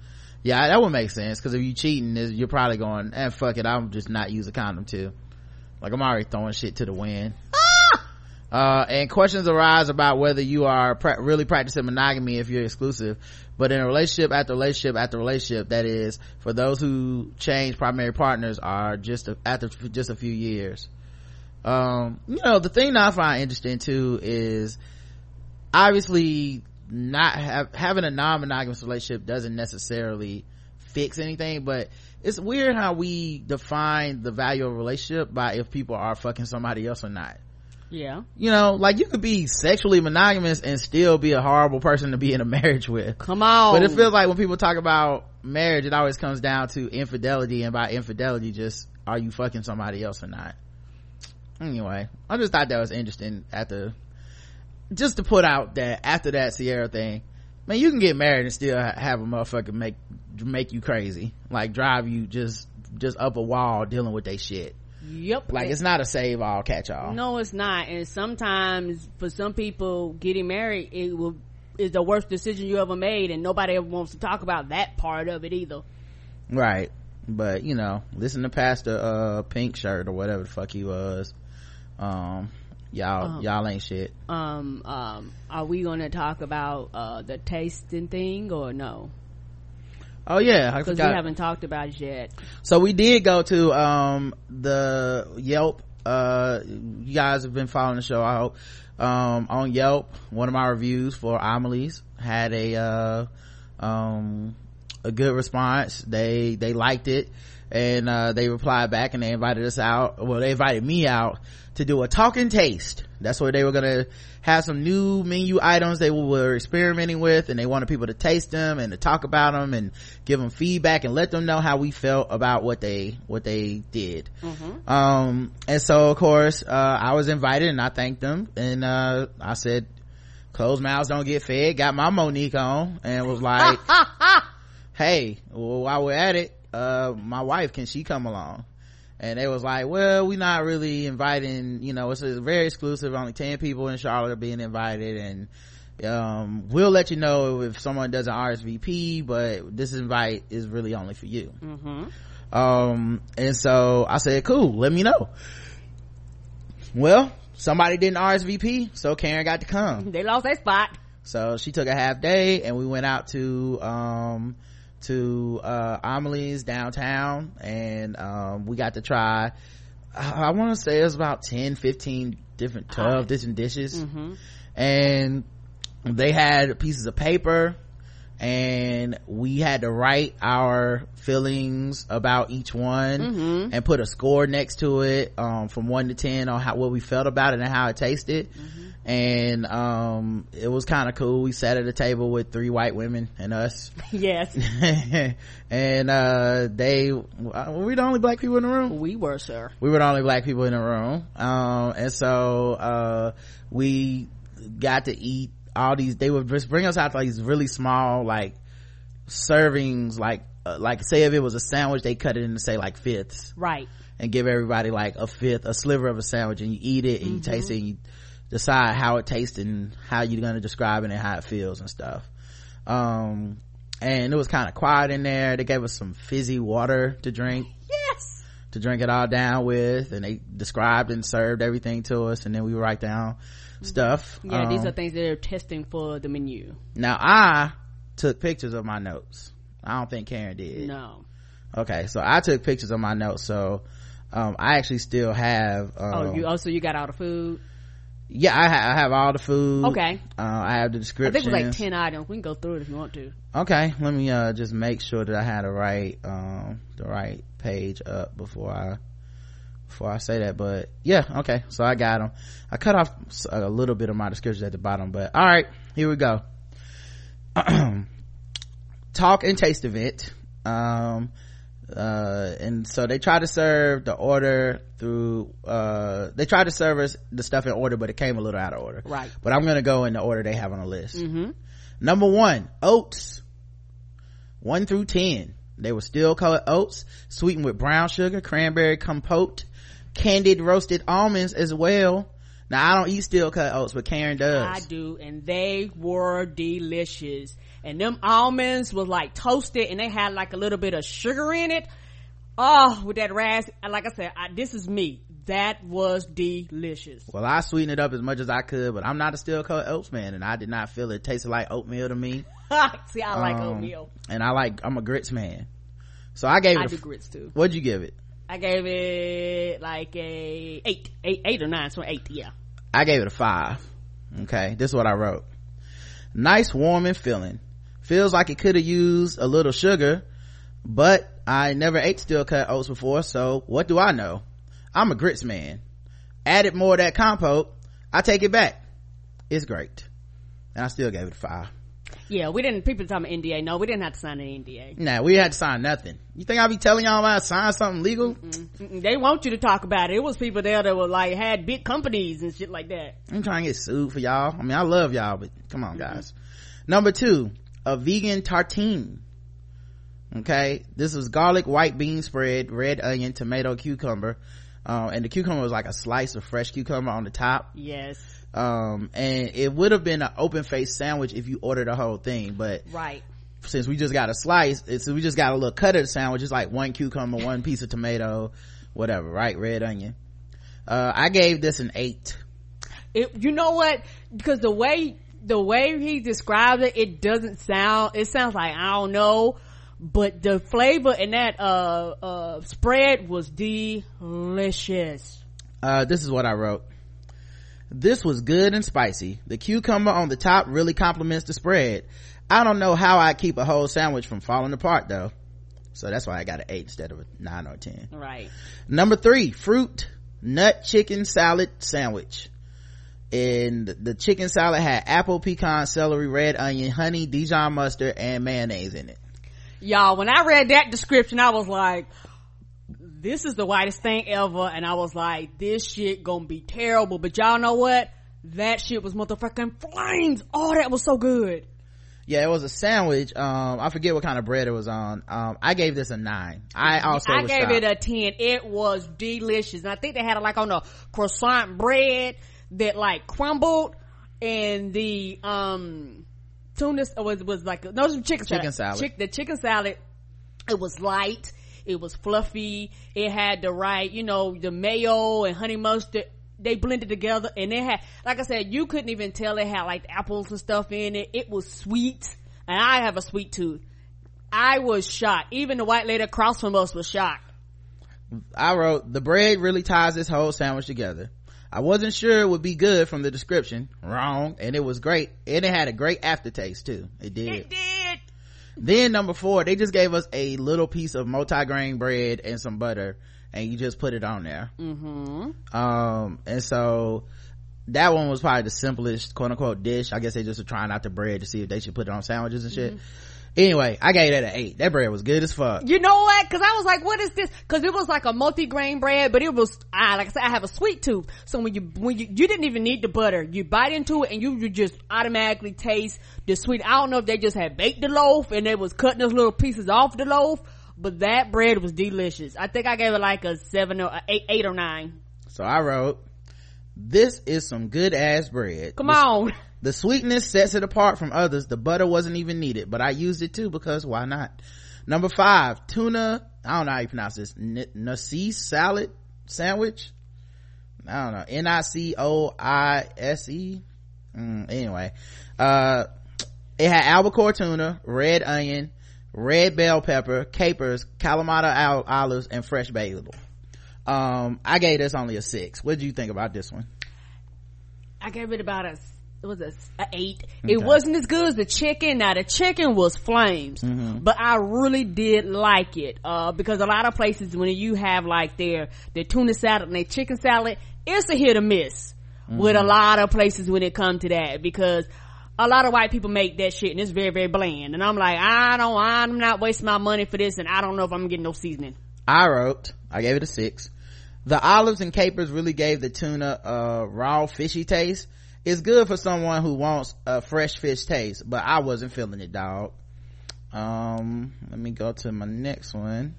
yeah that would make sense because if you cheating is you're probably going and eh, fuck it i'm just not use a condom too. Like i'm already throwing shit to the wind. Uh, and questions arise about whether you are pra- really practicing monogamy if you're exclusive. But in a relationship after relationship after relationship that is for those who change primary partners are just a, after just a few years. Um you know the thing that i find interesting too is obviously not have having a non-monogamous relationship doesn't necessarily fix anything but it's weird how we define the value of a relationship by if people are fucking somebody else or not. Yeah. You know like you could be sexually monogamous and still be a horrible person to be in a marriage with. Come on. But it feels like when people talk about marriage it always comes down to infidelity and by infidelity just are you fucking somebody else or not? Anyway i just thought that was interesting at the just to put out that after that Ciara thing man you can get married and still have a motherfucker make make you crazy. Like drive you just just up a wall dealing with they shit. Yep like it's not a save all catch all. No it's not. And sometimes for some people getting married it will is the worst decision you ever made and nobody ever wants to talk about that part of it either. Right. But you know listen to pastor uh pink shirt or whatever the fuck he was. Um y'all Um, y'all ain't shit. um um are we gonna talk about uh the tasting thing or no? Oh yeah because we haven't talked about it yet. So we did go to um the yelp uh you guys have been following the show i hope. Um on yelp one of my reviews for amelie's had a uh um a good response. They they liked it. And uh they replied back and they invited us out. Well they invited me out to do a talking taste. That's where they were gonna have some new menu items they were experimenting with and they wanted people to taste them and to talk about them and give them feedback and let them know how we felt about what they what they did. Um and so of course uh i was invited and i thanked them and uh i said closed mouths don't get fed. Got my Mo'Nique on and was like hey well, while we're at it uh my wife can she come along and they was like well we're not really inviting you know it's a very exclusive only 10 people in charlotte are being invited. And um we'll let you know if someone does an rsvp but this invite is really only for you. Mm-hmm. um and so i said cool let me know. Well somebody didn't rsvp so karen got to come. They lost their spot. So she took a half day and we went out to um to uh amelie's downtown and um we got to try i, I want to say it was about 10 15 different 12 different dishes mm-hmm. and they had pieces of paper and we had to write our feelings about each one Mhm. and put a score next to it um, from one to ten on how what we felt about it and how it tasted and um, it was kind of cool. We sat at a table with three white women and us. Yes. And uh, they uh, were we the only black people in the room? We were sir. We were the only black people in the room. Um and so uh we got to eat all these they would just bring us out to like these really small like servings like uh, like say if it was a sandwich they cut it into say like fifths. Right. And give everybody like a fifth a sliver of a sandwich and you eat it and you taste it and you decide how it tastes and how you're going to describe it and how it feels and stuff. Um and it was kind of quiet in there. They gave us some fizzy water to drink. Yes! To drink it all down with and they described and served everything to us and then we write down stuff. Yeah these Um, are things they're testing for the menu. Now i took pictures of my notes. I don't think karen did. No. Okay so i took pictures of my notes so um i actually still have um, oh you also you got all the food yeah I, ha- I have all the food. Okay. uh, i have the description. i think it was like 10 items. We can go through it if you want to. Okay let me uh just make sure that i had the right um the right page up before i before i say that but yeah okay so i got them i cut off a little bit of my description at the bottom but all right here we go. Talk and taste event. Um uh and so they try to serve the order through uh they tried to serve us the stuff in order but it came a little out of order. Right. but i'm gonna go in the order they have on the list. Number one oats. One through ten. They were steel cut oats sweetened with brown sugar cranberry compote candied roasted almonds as well. Now i don't eat steel cut oats but karen does. I do, and they were delicious. And them almonds was like toasted, and they had like a little bit of sugar in it. Oh, with that ras, like I said, I, this is me. That was delicious. well i sweetened it up as much as i could but i'm not a steel cut oats man and i did not feel it tasted like oatmeal to me See, I like Um, oatmeal. and i like i'm a grits man so i gave I it do a, grits too. what'd you give it I gave it like a eight, eight, eight or nine, so eight. Yeah. I gave it a five. Okay. This is what I wrote. Nice, warm and filling. Feels like it could have used a little sugar, but I never ate steel cut oats before, so what do I know? I'm a grits man. Added more of that compote. I take it back. It's great. And I still gave it a five. Yeah, we didn't, people talking about NDA. No, we didn't have to sign an NDA. Nah, we had to sign nothing. You think I'll be telling y'all about sign something legal? Mm-mm, They want you to talk about it. It was people there that were like, had big companies and shit like that. I'm trying to get sued for y'all. I mean, I love y'all, but come on, guys. Number two, a vegan tartine. Okay, this was garlic, white bean spread, red onion, tomato, cucumber, uh, and the cucumber was like a slice of fresh cucumber on the top. Yes. Um, and it would have been an open faced sandwich if you ordered the whole thing, but Right. since we just got a slice, it's we just got a little cut of the sandwich. It's like one cucumber, one piece of tomato, whatever, right? Red onion. Uh, I gave this an eight. It, you know what? Because the way, the way he described it, it doesn't sound, it sounds like, I don't know, but the flavor in that, uh, uh, spread was delicious. Uh, this is what I wrote. This was good and spicy. The cucumber on the top really complements the spread. I don't know how I keep a whole sandwich from falling apart though. So that's why I got an eight instead of a nine or ten. Right. Number three, fruit nut chicken salad sandwich. And the chicken salad had apple, pecan, celery, red onion, honey, Dijon mustard, and mayonnaise in it. Y'all, when I read that description, I was like, this is the whitest thing ever. And I was like, this shit gonna be terrible. But y'all know what? That shit was motherfucking flames. Oh, that was so good. Yeah, it was a sandwich. Um, I forget what kind of bread it was on. Um, I gave this a nine. I also I gave it a 10. It was delicious. And I think they had it like on a croissant bread that like crumbled and the, um, tuna was, was like, no, it was chicken salad. Chicken salad. Chick- the chicken salad, it was light. It was fluffy. It had the right, you know, the mayo and honey mustard. They blended together and it had, like I said, you couldn't even tell it had like apples and stuff in it. It was sweet. And I have a sweet tooth. I was shocked. Even the white lady across from us was shocked. I wrote, the bread really ties this whole sandwich together. I wasn't sure it would be good from the description. Wrong. And it was great. And it had a great aftertaste too. It did. It did. Then number four, they just gave us a little piece of multi-grain bread and some butter and you just put it on there. Mm-hmm. Um, and so that one was probably the simplest quote unquote dish. I guess they just were trying out the bread to see if they should put it on sandwiches and shit. Anyway, I gave that an eight. That bread was good as fuck. You know what? Cause I was like, what is this? Cause it was like a multi-grain bread, but it was, ah, like I said, I have a sweet tooth. So when you, when you, you didn't even need the butter. You bite into it and you, you just automatically taste the sweet. I don't know if they just had baked the loaf and they was cutting those little pieces off the loaf, but that bread was delicious. I think I gave it like a seven or eight, eight or nine. So I wrote, this is some good ass bread. Come on. The sweetness sets it apart from others. The butter wasn't even needed, but I used it too because why not? Number five, tuna. I don't know how you pronounce this. Nasi salad sandwich. I don't know. N-I-C-O-I-S-E. Mm, anyway, uh, it had albacore tuna, red onion, red bell pepper, capers, Kalamata olives, and fresh basil. Um, I gave this only a six. What do you think about this one? I gave it about a it was a, a eight. Okay. It wasn't as good as the chicken. Now the chicken was flames, mm-hmm. but I really did like it uh, because a lot of places when you have like their their tuna salad and their chicken salad, it's a hit or miss mm-hmm. with a lot of places when it comes to that because a lot of white people make that shit and it's very very bland. And I'm like, I don't, I'm not wasting my money for this, and I don't know if I'm getting no seasoning. I wrote, I gave it a six. The olives and capers really gave the tuna a raw fishy taste it's good for someone who wants a fresh fish taste but i wasn't feeling it dog. Um let me go to my next one.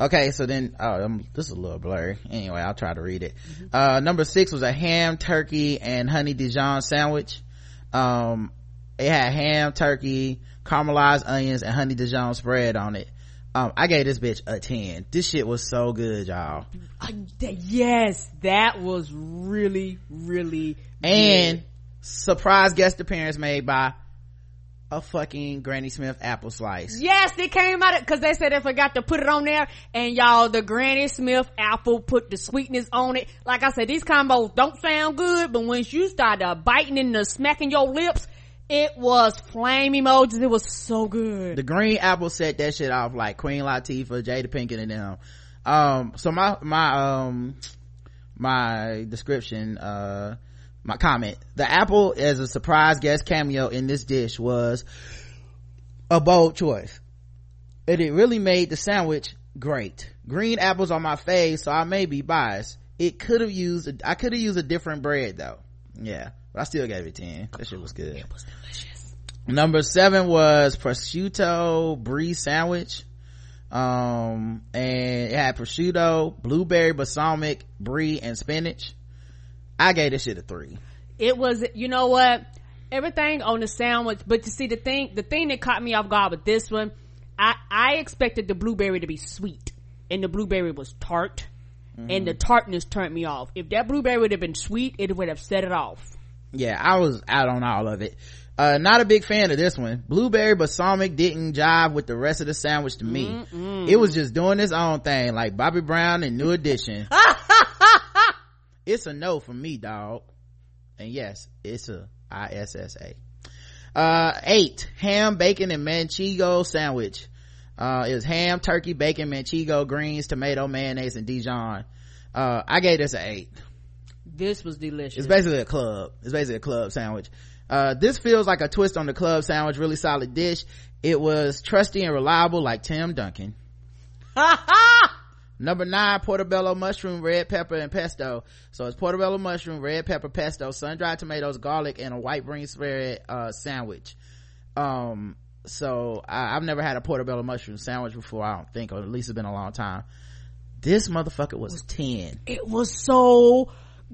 Okay so then oh um, this is a little blurry. Anyway i'll try to read it. Mm-hmm. uh number six was a ham turkey and honey dijon sandwich. Um it had ham turkey caramelized onions and honey dijon spread on it um i gave this bitch a 10 this shit was so good y'all uh, yes that was really really and yeah. surprise guest appearance made by a fucking Granny Smith apple slice. Yes, it came out of because they said they forgot to put it on there, and y'all, the Granny Smith apple put the sweetness on it. Like I said, these combos don't sound good, but once you start uh, biting and the smacking your lips, it was flame emojis. It was so good. The green apple set that shit off like Queen Latifah, Jada Pinkett, and them. Um, so my my um my description uh my comment the apple as a surprise guest cameo in this dish was a bold choice and it really made the sandwich great green apples on my face so i may be biased it could have used i could have used a different bread though yeah but i still gave it 10 that shit was good it was delicious number seven was prosciutto brie sandwich um and it had prosciutto blueberry balsamic brie and spinach I gave this shit a three. It was, you know what? Everything on the sandwich, but you see the thing, the thing that caught me off guard with this one, I, I expected the blueberry to be sweet and the blueberry was tart mm-hmm. and the tartness turned me off. If that blueberry would have been sweet, it would have set it off. Yeah, I was out on all of it. Uh, not a big fan of this one. Blueberry balsamic didn't jive with the rest of the sandwich to me. Mm-mm. It was just doing its own thing, like Bobby Brown and New Edition. it's a no for me dog and yes it's a issa uh eight ham bacon and manchego sandwich uh it was ham turkey bacon manchego greens tomato mayonnaise and dijon uh i gave this an eight this was delicious it's basically a club it's basically a club sandwich uh this feels like a twist on the club sandwich really solid dish it was trusty and reliable like tim duncan Number nine, portobello mushroom, red pepper, and pesto. So it's portobello mushroom, red pepper, pesto, sun-dried tomatoes, garlic, and a white bean spread, uh, sandwich. Um, so I, have never had a portobello mushroom sandwich before, I don't think, or at least it's been a long time. This motherfucker was 10. It was so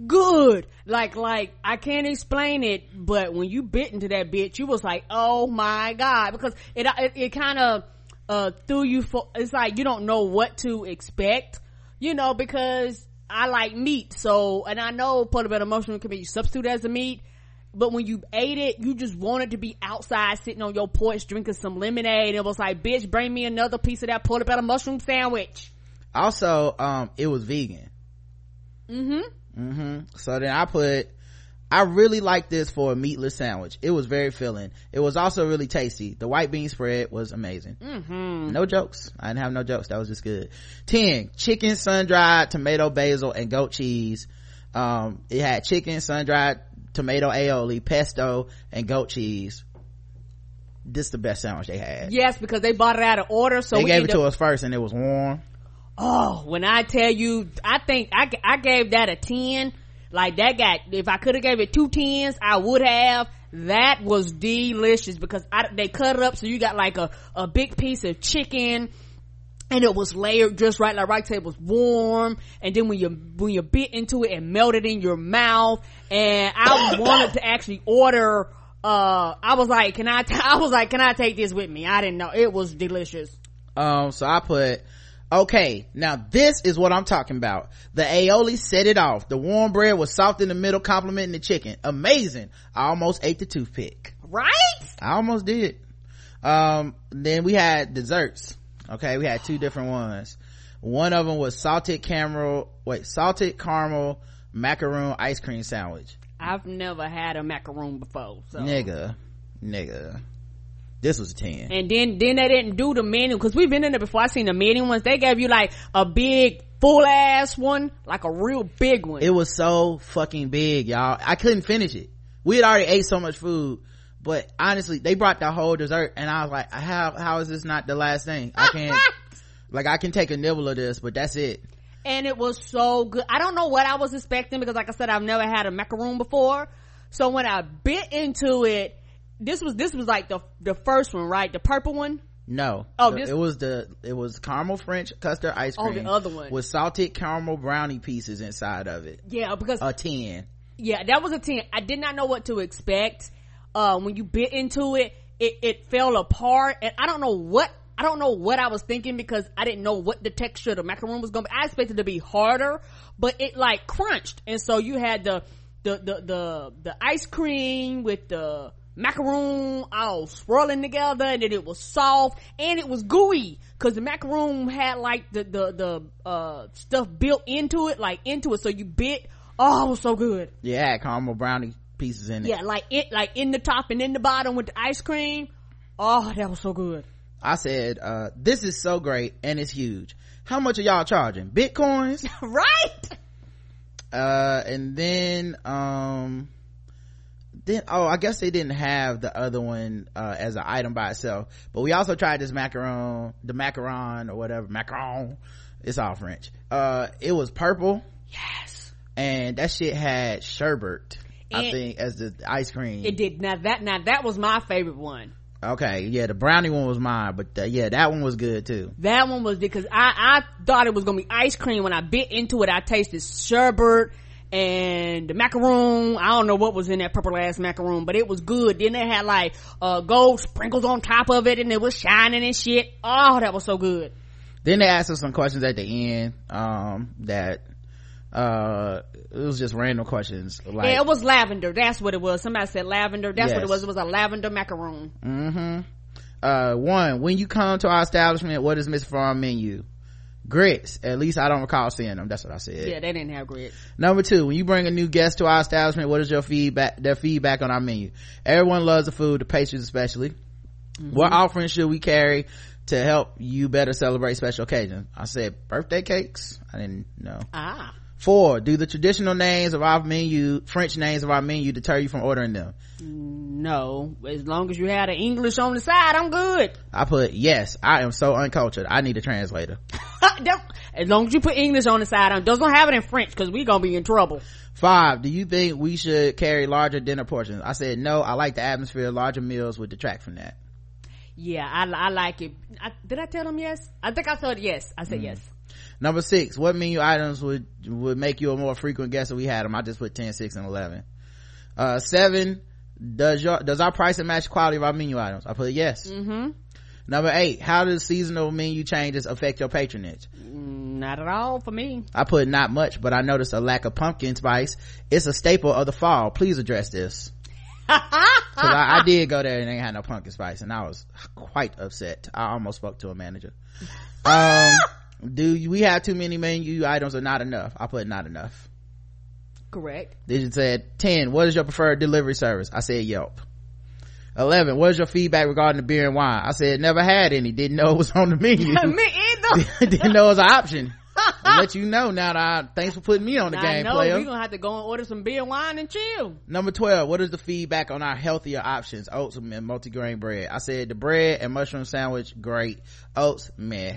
good. Like, like, I can't explain it, but when you bit into that bitch, you was like, oh my god, because it, it, it kind of, uh threw you for it's like you don't know what to expect you know because i like meat. So and i know portobello mushroom can be substitute as a meat but when you ate it you just wanted to be outside sitting on your porch drinking some lemonade. It was like bitch bring me another piece of that portobello mushroom sandwich. Also um it was vegan. Mm-hmm mm-hmm so then i put I really like this for a meatless sandwich. It was very filling. It was also really tasty. The white bean spread was amazing. Mm-hmm. No jokes. I didn't have no jokes. That was just good. 10. Chicken, sun-dried, tomato, basil, and goat cheese. Um, it had chicken, sun-dried, tomato aioli, pesto, and goat cheese. this is the best sandwich they had yes because they bought it out of order so they gave it to us first and it was warm oh when i tell you i think i, I gave that a 10 like that got if i could have gave it two tens i would have. That was delicious because I, they cut it up so you got like a, a big piece of chicken and it was layered just right like right it was warm. And then when you when you bit into it it melted in your mouth. And i wanted to actually order uh i was like can i t- i was like can i take this with me? I didn't know. It was delicious. Um so i put okay now this is what i'm talking about. The aioli set it off. The warm bread was soft in the middle complimenting the chicken. Amazing. I almost ate the toothpick. Right? I almost did. Um then we had desserts. Okay we had two different ones. One of them was salted caramel wait salted caramel macaroon ice cream sandwich. I've never had a macaroon before so. Nigga nigga this was a 10 and then then they didn't do the menu because we've been in there before. I seen the menu ones. They gave you like a big full ass one like a real big one. It was so fucking big y'all. I couldn't finish it. We had already ate so much food but honestly they brought the whole dessert and i was like how how is this not the last thing? I can't like i can take a nibble of this but that's it. And it was so good. I don't know what I was expecting because, like I said, I've never had a macaroon before. So when I bit into it, this was this was like the the first one, right? The purple one. no Oh, The- this- it was the it was caramel french custard ice cream. Oh, the other one. with salted caramel brownie pieces inside of it Yeah, because a 10 yeah, that was a ten. I did not know what to expect. Uh, when you bit into it, it it fell apart, and I don't know what. I don't know what I was thinking because I didn't know what the texture of the macaroon was going to be. I expected it to be harder, but it like crunched. And so you had the, the, the, the, the ice cream with the macaroon all swirling together and then it was soft and it was gooey because the macaroon had like the, the, the, uh, stuff built into it, like into it. So you bit, oh, it was so good. yeah caramel brownie pieces in it Yeah, like it, like in the top and in the bottom with the ice cream. Oh, that was so good. i said uh this is so great and it's huge how much are y'all charging bitcoins right? uh and then um then oh i guess they didn't have the other one uh as an item by itself but we also tried this macaron the macaron or whatever macaron it's all french uh it was purple Yes. and that shit had sherbet i think as the ice cream It did. Now that, now that was my favorite one. okay yeah the brownie one was mine but uh, yeah that one was good too That one was because I, I thought it was gonna be ice cream. When I bit into it, I tasted sherbet and the macaroon. I don't know what was in that purple ass macaroon, but it was good. Then they had like, uh, gold sprinkles on top of it and it was shining and shit. Oh, that was so good. then they asked us some questions at the end um that uh it was just random questions like yeah, it was lavender. That's what it was. Somebody said lavender. That's what it was. It was a lavender macaroon. mm-hmm uh one when you come to our establishment what is miss farm menu grits. At least i don't recall seeing them. That's what i said. Yeah, they didn't have grits. number two when you bring a new guest to our establishment what is your feedback their feedback on our menu? Everyone loves the food the pastries especially. What offering should we carry to help you better celebrate special occasions? I said birthday cakes. I didn't know. Ah. Four do the traditional names of our menu french names of our menu deter you from ordering them No, as long as you had an English on the side, I'm good. i put yes i am so uncultured i need a translator as long as you put English on the side, just don't have it in French because we're gonna be in trouble. five do you think we should carry larger dinner portions i said no i like the atmosphere larger meals would detract from that Yeah, I, I like it. I, did I tell them yes? I think I said yes. I said hmm. yes. Number six what menu items would would make you a more frequent guest if we had them i just put 10 6 and 11 uh seven does your does our pricing match quality of our menu items i put yes Mm-hmm. number eight how does seasonal menu changes affect your patronage Not at all for me. I put not much, but I noticed a lack of pumpkin spice. It's a staple of the fall. Please address this. Cause I, I did go there and they had no pumpkin spice and I was quite upset. I almost spoke to a manager. Um, do we have too many menu items or not enough? I put not enough. Correct. They said 10, what is your preferred delivery service? I said Yelp. 11, what is your feedback regarding the beer and wine? I said never had any, didn't know it was on the menu. me either. didn't know it was an option. i let you know now that I, thanks for putting me on the I game know player we're gonna have to go and order some beer, and wine, and chill. number 12 what is the feedback on our healthier options oats and multigrain bread i said the bread and mushroom sandwich great oats meh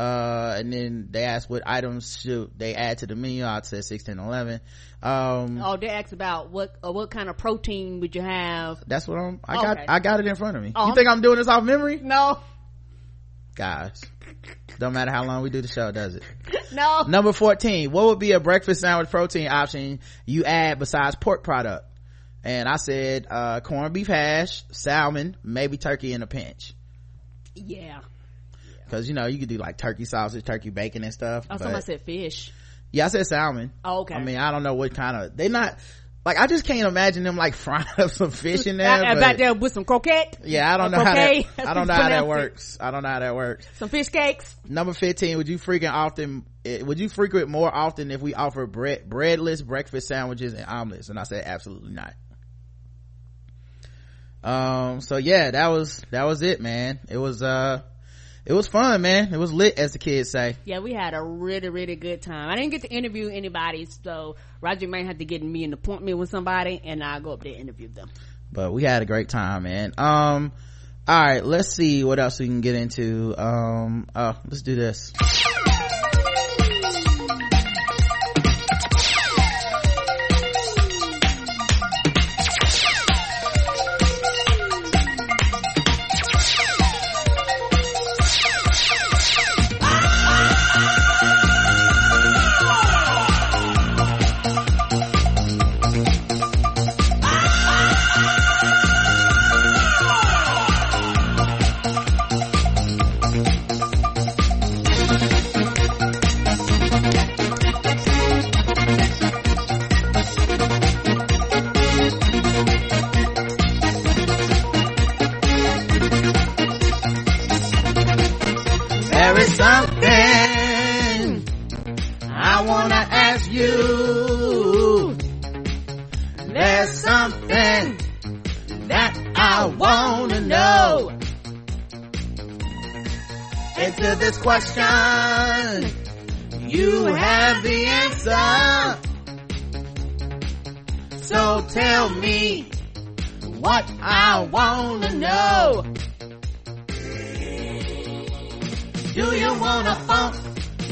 uh and then they asked what items should they add to the menu. I said 16 11 um Oh, they asked about what uh, what kind of protein would you have? that's what i'm i got i got it in front of me. Oh, you think i'm doing this off memory? No, guys don't matter how long we do the show does it? No. number 14 what would be a breakfast sandwich protein option you add besides pork product? And i said uh corned beef hash salmon maybe turkey in a pinch. Yeah. Because you know you could do like turkey sausage turkey bacon and stuff Oh, somebody said fish. yeah i said salmon Oh, okay. i mean i don't know what kind of they not like i just can't imagine them like frying up some fish in there I, back there with some croquette. yeah i don't know how that i don't know how that works i don't know how that works Some fish cakes. number 15 would you frequent often eh, would you frequent more often if we offer bread breadless breakfast sandwiches and omelets and i said absolutely not um so yeah that was that was it man it was uh it was fun man. It was lit as the kids say. Yeah, we had a really, really good time. I didn't get to interview anybody, so Roger may have to get me an appointment with somebody, and I'll go up there and interview them. but we had a great time man. Um all right let's see what else we can get into. Um oh let's do this this question. You have the answer. So tell me what I wanna know. Do you wanna funk?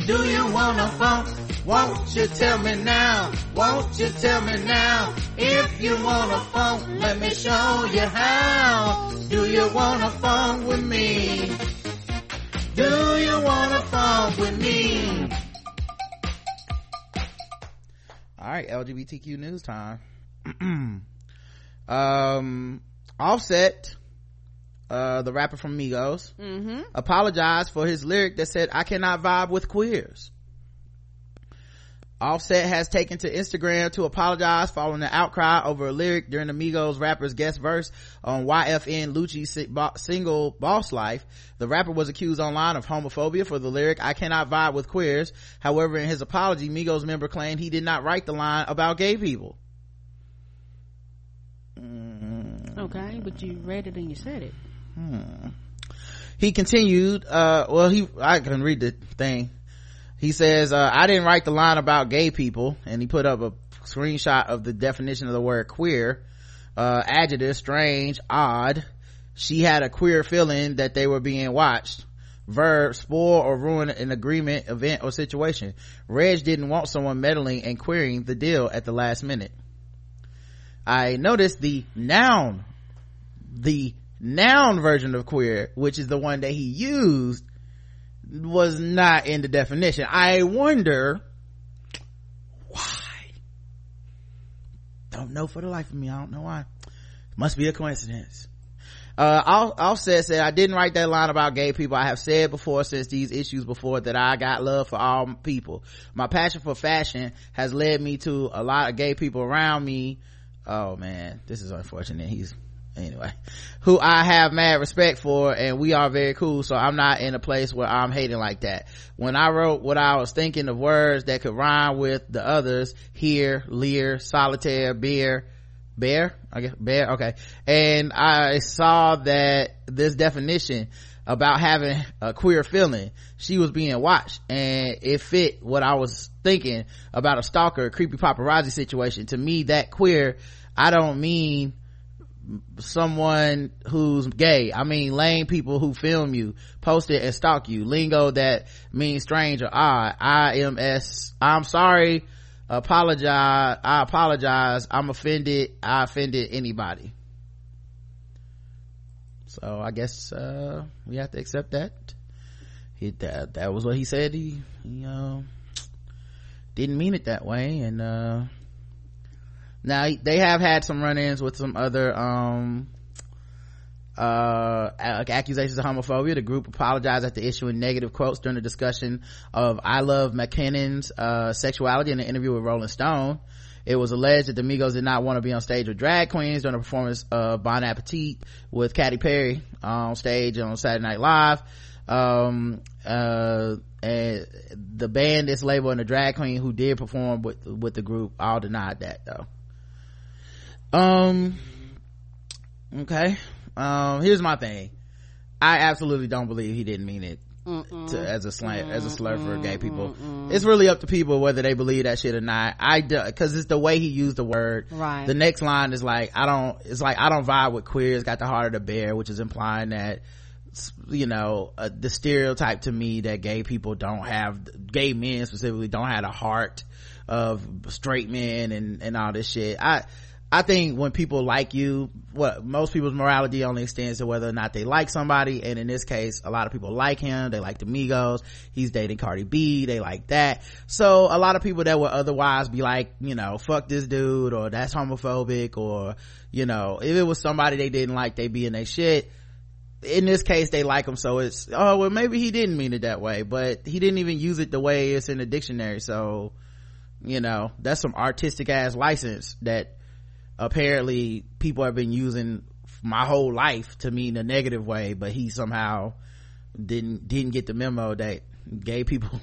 Do you wanna funk? Won't you tell me now? Won't you tell me now? If you wanna funk, let me show you how. Do you wanna funk with me? Do you wanna funk with me? All right, LGBTQ news time. um, Offset, uh, the rapper from Migos, Mm-hmm. apologized for his lyric that said, I cannot vibe with queers. Offset has taken to Instagram to apologize following the outcry over a lyric during the Migos rapper's guest verse on YFN Lucci's single Boss Life. The rapper was accused online of homophobia for the lyric, I cannot vibe with queers. However, in his apology, Migos member claimed he did not write the line about gay people. Okay, but you read it and you said it. he continued uh well he i can read the thing he says uh i didn't write the line about gay people and he put up a screenshot of the definition of the word queer. Uh adjective strange odd. She had a queer feeling that they were being watched. Verb spoil or ruin an agreement event or situation. Reg didn't want someone meddling and queering the deal at the last minute. I noticed the noun the noun version of queer, which is the one that he used, was not in the definition. I wonder why. Don't know for the life of me. I don't know why. Must be a coincidence. Uh, Off- Offset said, I didn't write that line about gay people. I have said before since these issues before that I got love for all people. My passion for fashion has led me to a lot of gay people around me. Oh man, this is unfortunate. He's, anyway, who I have mad respect for and we are very cool. So I'm not in a place where I'm hating like that. When I wrote what I was thinking of words that could rhyme with the others, here, leer, solitaire, beer, bear, I guess, bear, okay. And I saw that this definition, about having a queer feeling. She was being watched and it fit what I was thinking about a stalker, creepy paparazzi situation. To me, that queer, I don't mean someone who's gay. I mean lame people who film you, post it and stalk you. Lingo that means strange or odd. I am s. I'm sorry. Apologize. I apologize. I'm offended. I offended anybody. So I guess, uh, we have to accept that. He, that, that was what he said. He, he, uh, didn't mean it that way. And, uh, now they have had some run-ins with some other um uh accusations of homophobia. The group apologized after issuing negative quotes during the discussion of iLoveMakonnen's uh sexuality in an interview with rolling stone. It was alleged that the Migos did not want to be on stage with drag queens during a performance of Bon Appetit with Katy Perry on stage on Saturday Night Live. Um, uh, and the band is label and the drag queen who did perform with, with the group. All denied that though um okay. Um here's my thing. I absolutely don't believe he didn't mean it to, as a slant as a slur for gay people. It's really up to people whether they believe that shit or not. I do because it's the way he used the word. Right. the next line is like i don't it's like i don't vibe with queers got the heart of the bear which is implying that you know uh, the stereotype to me that gay people don't have gay men specifically don't have a heart of straight men and and all this shit. I I think when people like you, what most people's morality only extends to whether or not they like somebody. And in this case, a lot of people like him. They like the Migos. He's dating Cardi B. They like that. So a lot of people that would otherwise be like, you know, fuck this dude or that's homophobic or, you know, if it was somebody they didn't like, they'd be in their shit. In this case, they like him. So it's, oh, well, maybe he didn't mean it that way, but he didn't even use it the way it's in the dictionary. So, you know, that's some artistic ass license that apparently people have been using my whole life to mean a negative way but he somehow didn't didn't get the memo that gay people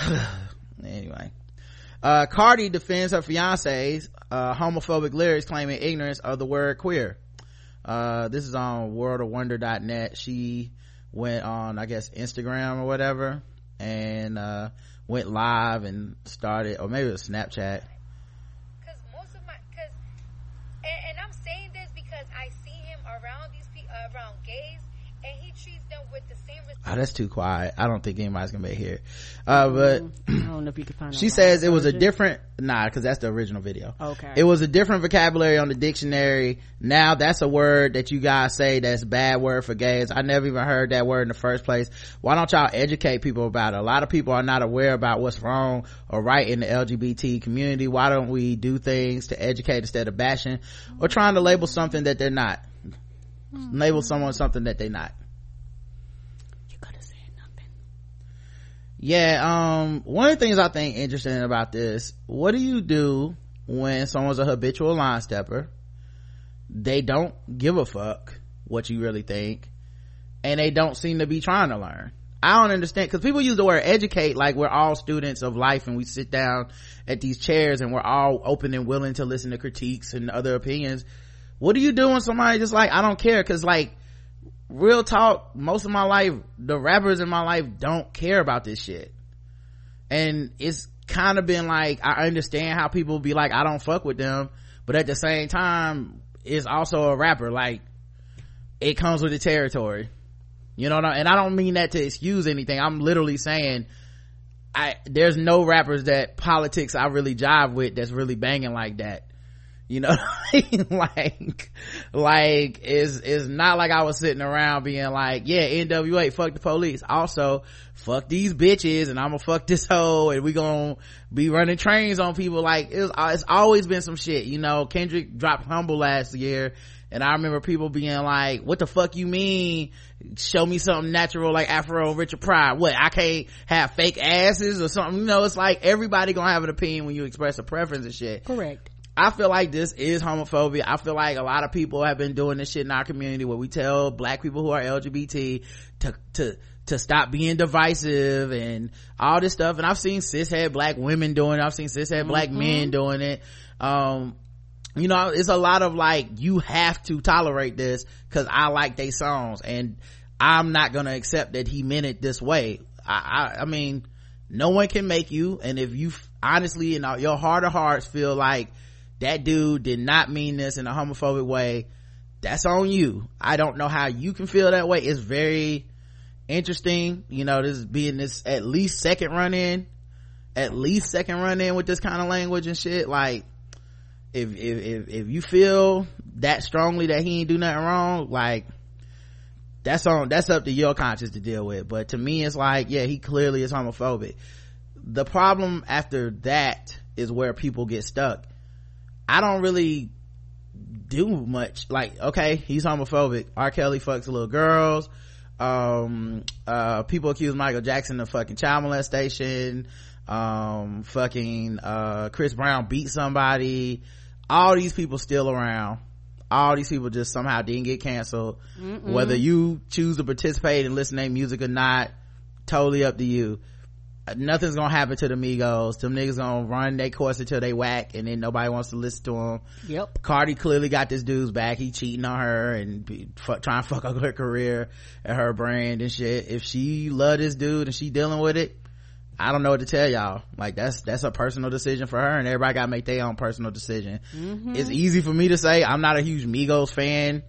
anyway. Uh cardi defends her fiance's uh homophobic lyrics claiming ignorance of the word queer. Uh this is on worldofwonder.net she went on i guess instagram or whatever and uh went live and started or maybe it was snapchat because most of my because and, and i'm saying this because i see him around these people around gays and he treats them with the same respect oh that's too quiet. I don't think anybody's gonna be here. Uh but I don't know if you can find. she says it was a different nah because that's the original video. Okay. it was a different vocabulary on the dictionary. Now that's a word that you guys say that's bad word for gays. I never even heard that word in the first place. Why don't y'all educate people about it? A lot of people are not aware about what's wrong or right in the lgbt community. Why don't we do things to educate instead of bashing or trying to label something that they're not? Label someone something that they're not You could have said nothing. Yeah um one of the things i think interesting about this what do you do when someone's a habitual line stepper? They don't give a fuck what you really think and they don't seem to be trying to learn. I don't understand because people use the word educate like we're all students of life and we sit down at these chairs and we're all open and willing to listen to critiques and other opinions. What do you do when somebody just like i don't care because like real talk most of my life the rappers in my life don't care about this shit. And it's kind of been like i understand how people be like i don't fuck with them but at the same time it's also a rapper like it comes with the territory. You know what I, and i don't mean that to excuse anything. I'm literally saying i there's no rappers that politics i really jive with that's really banging like that you know like like it's it's not like i was sitting around being like yeah nwa fuck the police. Also fuck these bitches and i'm gonna fuck this hoe and we gonna be running trains on people. Like it's, uh, it's always been some shit you know? Kendrick dropped humble last year and i remember people being like what the fuck you mean? Show me something natural like afro and richard pryor. What i can't have fake asses or something? You know it's like everybody gonna have an opinion when you express a preference and shit. Correct. I feel like this is homophobia. I feel like a lot of people have been doing this shit in our community where we tell black people who are LGBT to, to, to stop being divisive and all this stuff. And I've seen cishet black women doing it. I've seen cishet black men doing it. Um, you know, it's a lot of like, you have to tolerate this cause I like they songs. And i'm not gonna accept that he meant it this way i i, I mean no one can make you and if you honestly in your heart of hearts feel like that dude did not mean this in a homophobic way. That's on you. I don't know how you can feel that way. It's very interesting you know this being this at least second run in at least second run in with this kind of language and shit. Like if if if, if you feel that strongly that he ain't do nothing wrong like that's on that's up to your conscience to deal with. But to me it's like yeah he clearly is homophobic. The problem after that is where people get stuck i don't really do much. Like okay he's homophobic. R. Kelly fucks little girls. Um uh people accuse michael jackson of fucking child molestation. Um fucking uh chris brown beat somebody. All these people still around. All these people just somehow didn't get canceled. Mm-mm. whether you choose to participate and listen to their music or not totally up to you nothing's gonna happen to the Migos. Them niggas gonna run their course until they whack, and then nobody wants to listen to them. Yep. Cardi clearly got this dude's back. He cheating on her and be, f- trying to fuck up her career and her brand and shit. If she love this dude and she dealing with it, I don't know what to tell y'all. Like that's that's a personal decision for her, and everybody got to make their own personal decision. Mm-hmm. It's easy for me to say I'm not a huge Migos fan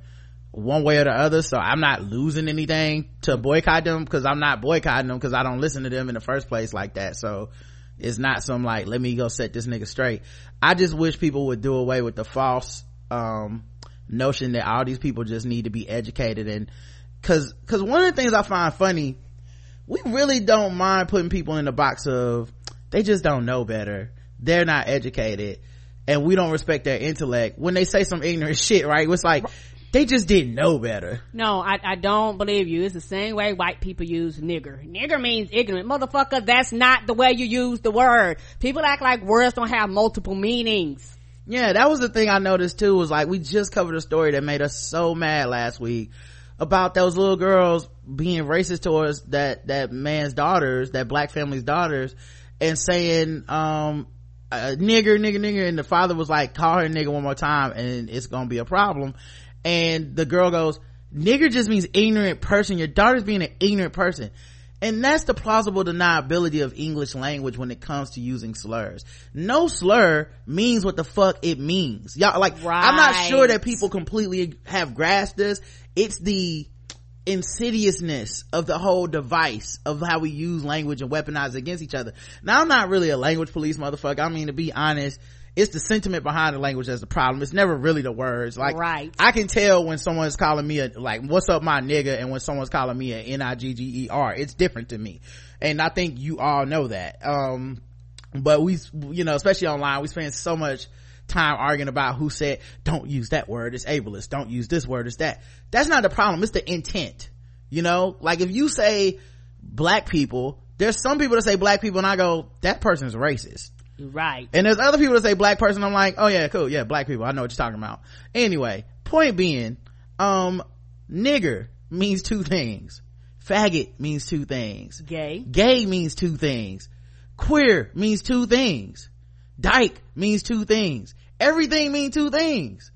one way or the other. So i'm not losing anything to boycott them because i'm not boycotting them because i don't listen to them in the first place like that. So it's not some like let me go set this nigga straight. I just wish people would do away with the false um, notion that all these people just need to be educated and because because one of the things i find funny we really don't mind putting people in the box of they just don't know better. They're not educated and we don't respect their intellect. When they say some ignorant shit right? It's like they just didn't know better. No, I, I don't believe you. It's the same way white people use nigger. Nigger means ignorant. Motherfucker, that's not the way you use the word. People act like words don't have multiple meanings. Yeah, that was the thing I noticed too, was like we just covered a story that made us so mad last week about those little girls being racist towards that, that man's daughters, that black family's daughters, and saying, um, uh, nigger, nigger, nigger, and the father was like, call her nigger one more time and it's gonna be a problem and the girl goes nigger just means ignorant person. Your daughter's being an ignorant person. And that's the plausible deniability of english language when it comes to using slurs. No slur means what the fuck it means. Y'all like right. i'm not sure that people completely have grasped this. It's the insidiousness of the whole device of how we use language and weaponize against each other. Now i'm not really a language police motherfucker. I mean to be honest it's the sentiment behind the language that's the problem. It's never really the words. Like, right. I can tell when someone's calling me a, like, what's up my nigga and when someone's calling me a N-I-G-G-E-R. It's different to me. And I think you all know that. Um, but we, you know, especially online, we spend so much time arguing about who said, don't use that word, it's ableist. Don't use this word, it's that. That's not the problem. It's the intent. You know, like if you say black people, there's some people that say black people and I go, that person's racist Right. And there's other people that say black person. I'm like, oh yeah, cool. Yeah, black people. I know what you're talking about. Anyway, point being, um, nigger means two things. Faggot means two things. Gay. Gay means two things. Queer means two things. Dyke means two things. Everything means two things.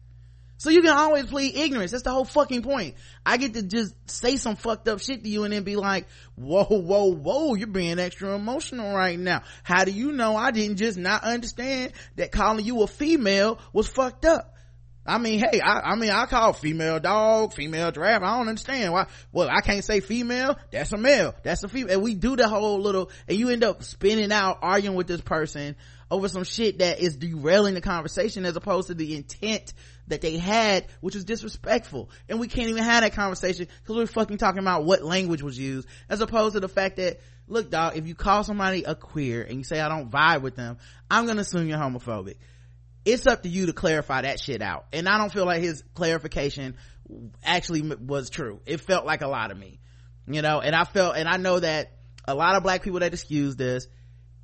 So you can always plead ignorance. That's the whole fucking point. I get to just say some fucked up shit to you and then be like, whoa, whoa, whoa, you're being extra emotional right now. How do you know I didn't just not understand that calling you a female was fucked up? I mean, hey, I, I mean, I call female dog, female giraffe. I don't understand why. Well, I can't say female. That's a male. That's a female. And we do the whole little, and you end up spinning out arguing with this person over some shit that is derailing the conversation as opposed to the intent that they had, which was disrespectful. And we can't even have that conversation because we're fucking talking about what language was used as opposed to the fact that, look dog, if you call somebody a queer and you say I don't vibe with them, I'm gonna assume you're homophobic. It's up to you to clarify that shit out. And I don't feel like his clarification actually was true. It felt like a lot of me, you know, and I felt, and I know that a lot of black people that excuse this,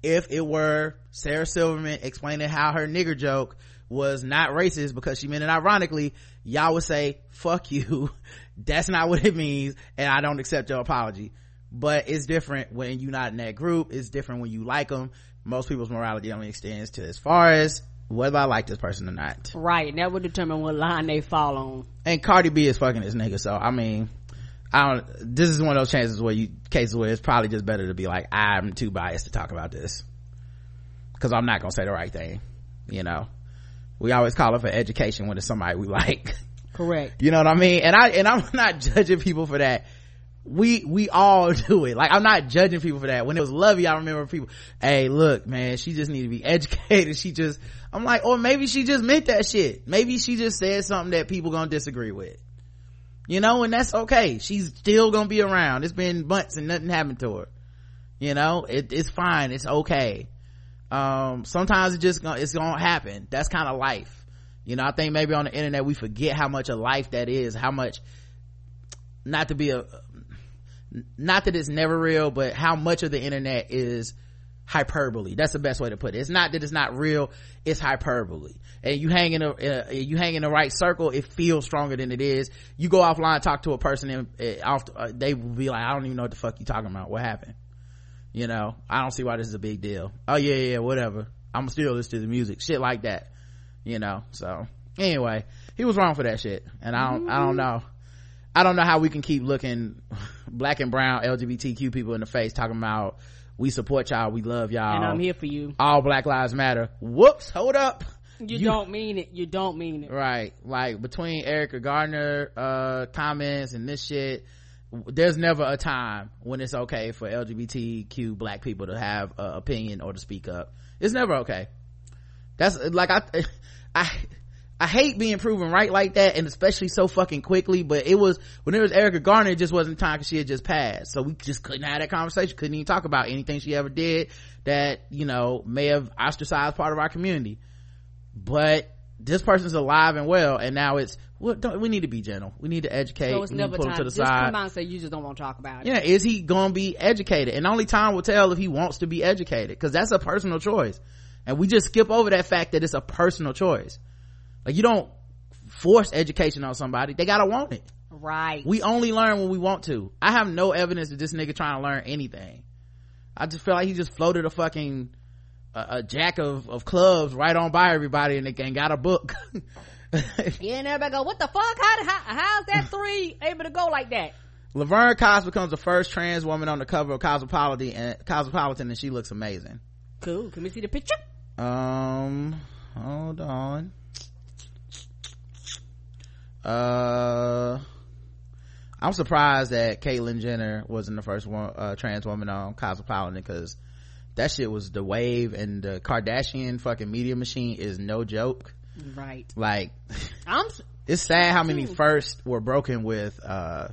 if it were Sarah Silverman explaining how her nigger joke was not racist because she meant it ironically, y'all would say, fuck you. That's not what it means. And I don't accept your apology. But it's different when you're not in that group. It's different when you like them. Most people's morality only extends to as far as whether I like this person or not. Right. That would determine what line they fall on. And Cardi B is fucking this nigga. So, I mean, I don't, this is one of those chances where you, cases where it's probably just better to be like, I'm too biased to talk about this. Cause I'm not gonna say the right thing, you know. We always call it for education when it's somebody we like. Correct. You know what I mean? And I, and I'm not judging people for that. We, we all do it. Like, I'm not judging people for that. When it was Lovey, I remember people, hey, look, man, she just need to be educated. She just, I'm like, or maybe she just meant that shit. Maybe she just said something that people gonna disagree with. You know, and that's okay. She's still gonna be around. It's been months and nothing happened to her. You know, it, it's fine. It's okay. Um, sometimes it just it's gonna happen. That's kind of life. You know, I think maybe on the internet we forget how much of life that is, how much, not to be a, not that it's never real, but how much of the internet is hyperbole. That's the best way to put it. It's not that it's not real, it's hyperbole. And you hang in a, uh, you hang in the right circle, it feels stronger than it is. You go offline, talk to a person and off, uh, they will be like, I don't even know what the fuck you talking about. What happened? You know, I don't see why this is a big deal. Oh yeah, yeah, whatever. I'm still listen to the music. Shit like that. You know, so anyway, he was wrong for that shit. And I don't, I don't know. I don't know how we can keep looking black and brown LGBTQ people in the face talking about we support y'all, we love y'all. And I'm here for you. All black lives matter. Whoops, hold up. You, don't mean it. You don't mean it. Right. Like between Erica Garner, uh, comments and this shit, there's never a time when it's okay for LGBTQ black people to have an opinion or to speak up. It's never okay. That's like I, I, I hate being proven right like that and especially so fucking quickly, but it was, when it was Erica Garner, it just wasn't time because she had just passed. So we just couldn't have that conversation, couldn't even talk about anything she ever did that, you know, may have ostracized part of our community. But this person's alive and well and now it's, well, don't, we need to be gentle. We need to educate. So it's we never time. to the Just side. come out and say you just don't want to talk about it. Yeah, is he gonna be educated? And only time will tell if he wants to be educated, because that's a personal choice. And we just skip over that fact that it's a personal choice. Like you don't force education on somebody; they gotta want it. Right. We only learn when we want to. I have no evidence that this nigga trying to learn anything. I just feel like he just floated a fucking a, a jack of of clubs right on by everybody and, they, and got a book. yeah, and everybody go, what the fuck? How, how how's that three able to go like that? Laverne Cox becomes the first trans woman on the cover of Cosmopolitan, and Cosmopolitan, and she looks amazing. Cool. Can we see the picture? Um, hold on. Uh, I'm surprised that Caitlyn Jenner wasn't the first one, uh, trans woman on Cosmopolitan because that shit was the wave and the Kardashian fucking media machine is no joke. Right. Like, I'm. it's sad how many firsts were broken with, uh,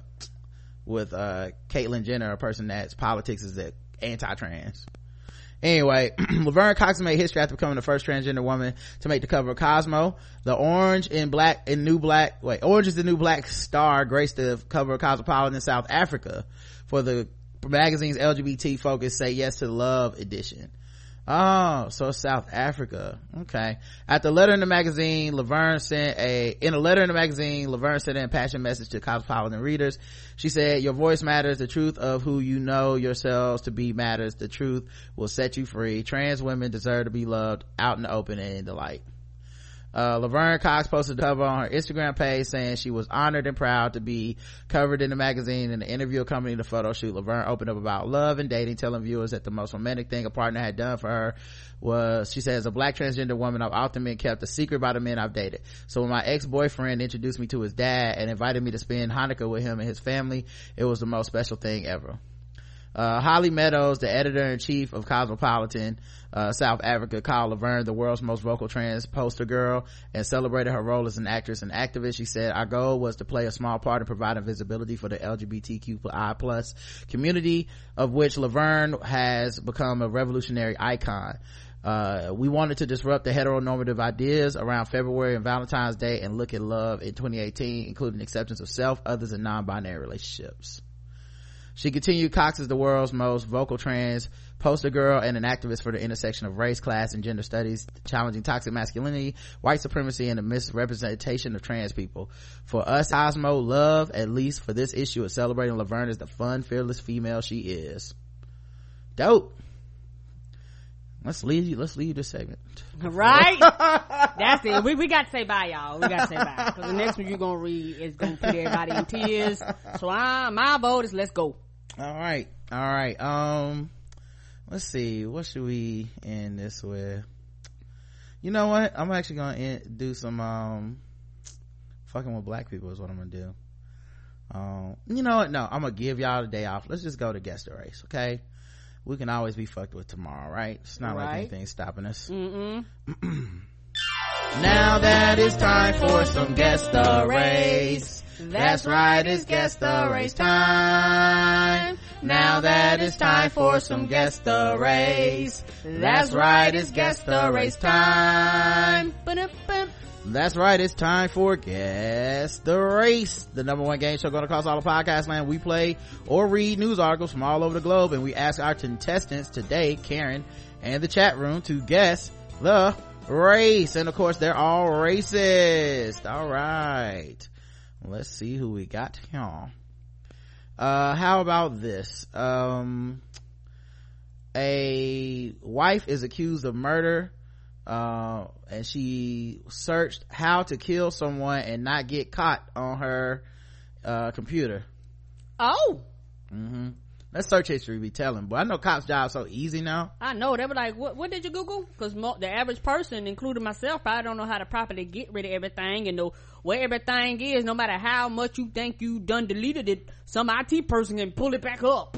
with, uh, Caitlyn Jenner, a person that's politics is that anti-trans. Anyway, Laverne Cox made history after becoming the first transgender woman to make the cover of Cosmo. The orange and black and new black, wait, orange is the new black star graced the cover of Cosmopolitan in South Africa for the magazine's LGBT focus Say Yes to Love edition. Oh, so South Africa. Okay. At the letter in the magazine, Laverne sent a, in a letter in the magazine, Laverne sent an impassioned message to Cosmopolitan readers. She said, your voice matters. The truth of who you know yourselves to be matters. The truth will set you free. Trans women deserve to be loved out in the open and in the light. Uh, Laverne Cox posted a cover on her Instagram page saying she was honored and proud to be covered in the magazine. In the interview accompanying the photo shoot, Laverne opened up about love and dating, telling viewers that the most romantic thing a partner had done for her was, she says, a black transgender woman, I've often been kept a secret by the men I've dated. So when my ex-boyfriend introduced me to his dad and invited me to spend Hanukkah with him and his family, it was the most special thing ever. Uh, Holly Meadows, the editor-in-chief of Cosmopolitan, uh, South Africa, called Laverne the world's most vocal trans poster girl and celebrated her role as an actress and activist. She said, our goal was to play a small part in providing visibility for the LGBTQI plus community of which Laverne has become a revolutionary icon. Uh, we wanted to disrupt the heteronormative ideas around February and Valentine's Day and look at love in 2018, including acceptance of self, others, and non-binary relationships. She continued, Cox is the world's most vocal trans poster girl and an activist for the intersection of race, class, and gender studies, challenging toxic masculinity, white supremacy, and the misrepresentation of trans people. For us, Cosmo, love, at least for this issue of celebrating Laverne as the fun, fearless female she is. Dope. let's leave you, let's leave this segment. Right? That's it. We, we got to say bye y'all. We got to say bye. Because the next one you're gonna read is gonna put everybody in tears. So I, my vote is let's go all right. All right. Um let's see. What should we end this with? You know what? I'm actually gonna end, do some um fucking with black people is what i'm gonna do. Um you know what? No i'm gonna give y'all the day off. Let's just go to guest the race okay? We can always be fucked with tomorrow right? It's not like anything's stopping us. Now that it's time for some guest the race. That's right, it's guest the race time. Now that it's time for some guest the race. That's right, it's guest the race time. That's right, it's time for Guess the Race, the number one game show going across all the podcast land. We play or read news articles from all over the globe and we ask our contestants today, Karen, and the chat room to guess the race. And of course, they're all racist. All right. Let's see who we got here. Uh, how about this? Um, a wife is accused of murder uh, and she searched how to kill someone and not get caught on her uh, computer oh hmm that search history be telling but i know cops job so easy now I know they were like, "What? What did you Google?" Because the average person, including myself, I don't know how to properly get rid of everything and know where everything is. No matter how much you think you done deleted it, some IT person can pull it back up.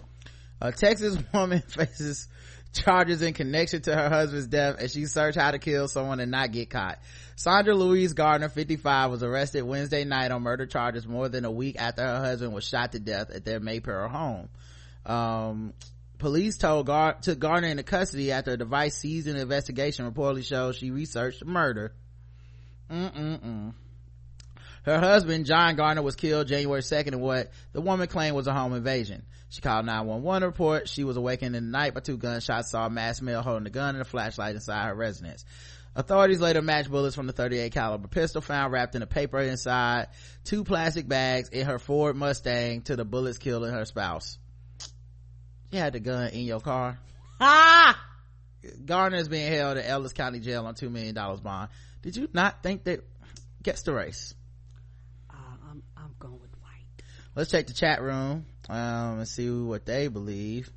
a texas woman faces charges in connection to her husband's death as she searched how to kill someone and not get caught sandra louise garner 55 was arrested wednesday night on murder charges more than a week after her husband was shot to death at their maypearl home um, police told Gar- took Garner into custody after a device seized in investigation reportedly shows she researched murder. Mm-mm-mm. Her husband, John Garner, was killed January 2nd in what the woman claimed was a home invasion. She called 911 report she was awakened in the night by two gunshots, saw a masked male holding a gun and a flashlight inside her residence. Authorities later matched bullets from the 38 caliber pistol found wrapped in a paper inside two plastic bags in her Ford Mustang to the bullets killing her spouse. You had the gun in your car. Ah, Garner is being held at Ellis County Jail on $2 million bond. Did you not think that gets the race? uh, I'm I'm going with white. let's check the chat room um and see what they believe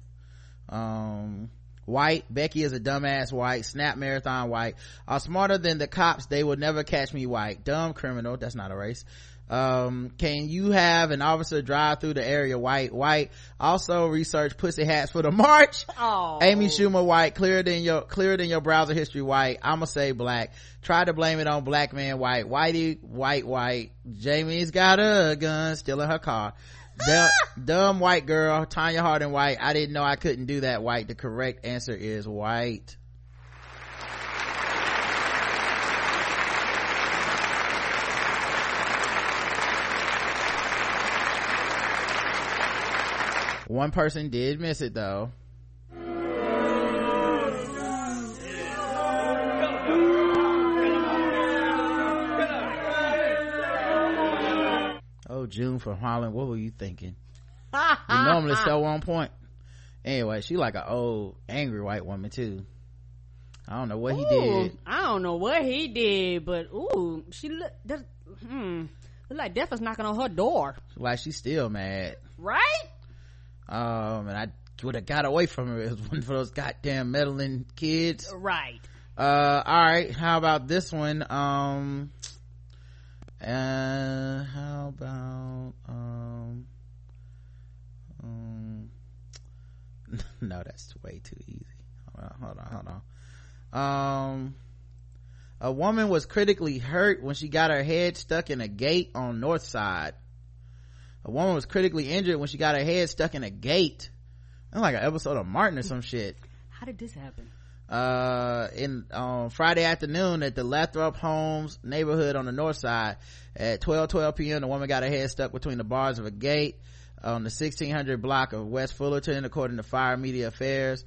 um white becky is a dumbass white snap marathon white are smarter than the cops they will never catch me white dumb criminal that's not a race um can you have an officer drive through the area white white also research pussy hats for the march Oh, Amy Schumer white, clearer than your clearer than your browser history white. I'ma say black. Try to blame it on black man white. Whitey white white. Jamie's got a gun still in her car. Dumb, dumb white girl, Tonya Harding white. I didn't know I couldn't do that white. The correct answer is white. One person did miss it though. Oh, June from Holland, what were you thinking? You normally so on point. Anyway, she like an old, angry white woman too. I don't know what he did. I don't know what he did, but ooh, she look. that- Hmm, look like death is knocking on her door, Like she's still mad. right? Um, and I would have got away from her. It was one of those goddamn meddling kids. Right. Uh, all right. How about this one? Um, uh, how about um, um, no, that's way too easy. Hold on, hold on, hold on. Um, a woman was critically hurt when she got her head stuck in a gate on North Side. A woman was critically injured when she got her head stuck in a gate. That's like an episode of Martin or some shit. How did this happen? uh in on friday afternoon at the lathrop homes neighborhood on the north side at 12 12 p.m the woman got her head stuck between the bars of a gate on the 1600 block of west fullerton according to fire media affairs.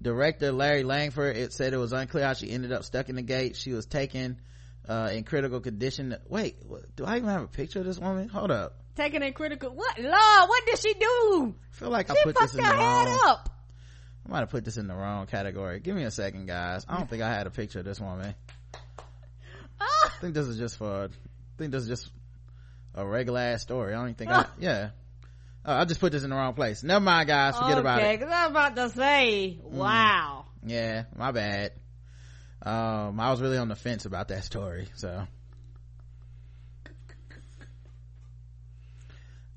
Director larry langford it said it was unclear how she ended up stuck in the gate. She was taken uh in critical condition. Wait do i even have a picture of this woman? Hold up Taking a critical. What? law what did she do? i feel like i put this in her the head wrong up. I might have put this in the wrong category. Give me a second, guys. I don't think I had a picture of this woman. I think this is just for, I think this is just a regular ass story. I don't even think I, yeah. Uh, I just put this in the wrong place. Never mind, guys. Forget okay, about it. cause I was about to say, wow. Yeah, my bad. Um, I was really on the fence about that story, so.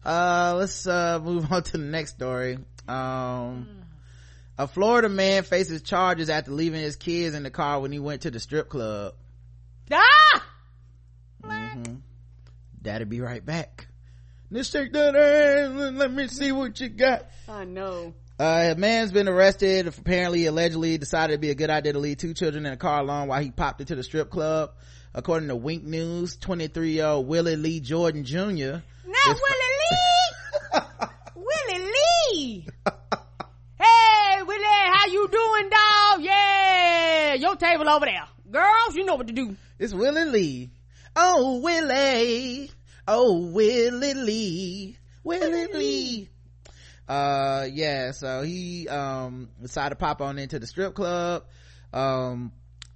Uh, let's, uh, move on to the next story. Um, a Florida man faces charges after leaving his kids in the car when he went to the strip club. Ah! Mm-hmm. Daddy be right back. Let's take that ass let me see what you got. I know. Uh, a man's been arrested. Apparently, allegedly decided it'd be a good idea to leave two children in a car alone while he popped into the strip club. According to Wink News, 23 year old Willie Lee Jordan Jr. Not Willie Lee! Willie Lee! hey, Willie, how you doing, dog? Yeah, your table over there. Girls, you know what to do. It's Willie Lee. Oh, Willie. Oh, Willie Lee. Willie Lee. Uh, yeah, so he, um, decided to pop on into the strip club. Um,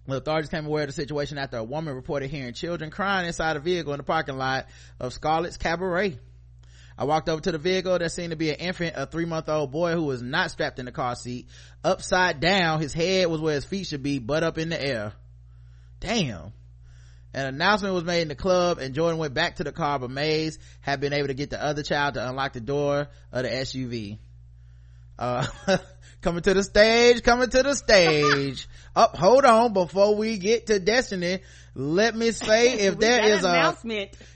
the authorities came aware of the situation after a woman reported hearing children crying inside a vehicle in the parking lot of Scarlett's Cabaret. I walked over to the vehicle. There seemed to be an infant, a three month old boy who was not strapped in the car seat. Upside down, his head was where his feet should be, butt up in the air. Damn. An announcement was made in the club and Jordan went back to the car, but Mays had been able to get the other child to unlock the door of the SUV. Uh, coming to the stage, coming to the stage. Up, hold on, before we get to Destiny, let me say if there is a,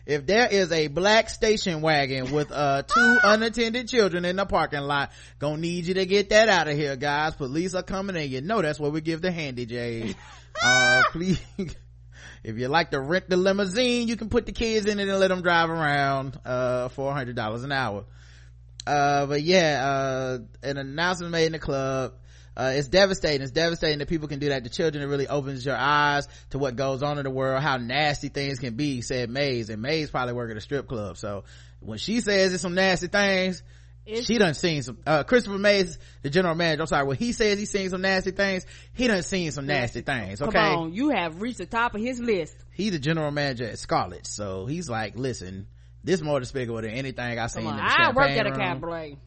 if there is a black station wagon with uh two unattended children in the parking lot gonna need you to get that out of here guys. Police are coming and you know that's where we give the handy j's uh please if you like to rent the limousine you can put the kids in it and let them drive around uh four hundred dollars an hour. Uh but yeah uh an announcement made in the club uh, it's devastating. It's devastating that people can do that to children. It really opens your eyes to what goes on in the world, how nasty things can be, said Mays. And Mays probably work at a strip club. So when she says it's some nasty things, It's- she done seen some, uh, Christopher Mays, the general manager, I'm sorry, when he says he's seen some nasty things, he done seen some nasty things, okay? Come on, you have reached the top of his list. He's the general manager at Scarlet. So he's like, listen, this more despicable than anything i've seen on, in the I worked at a cabaret.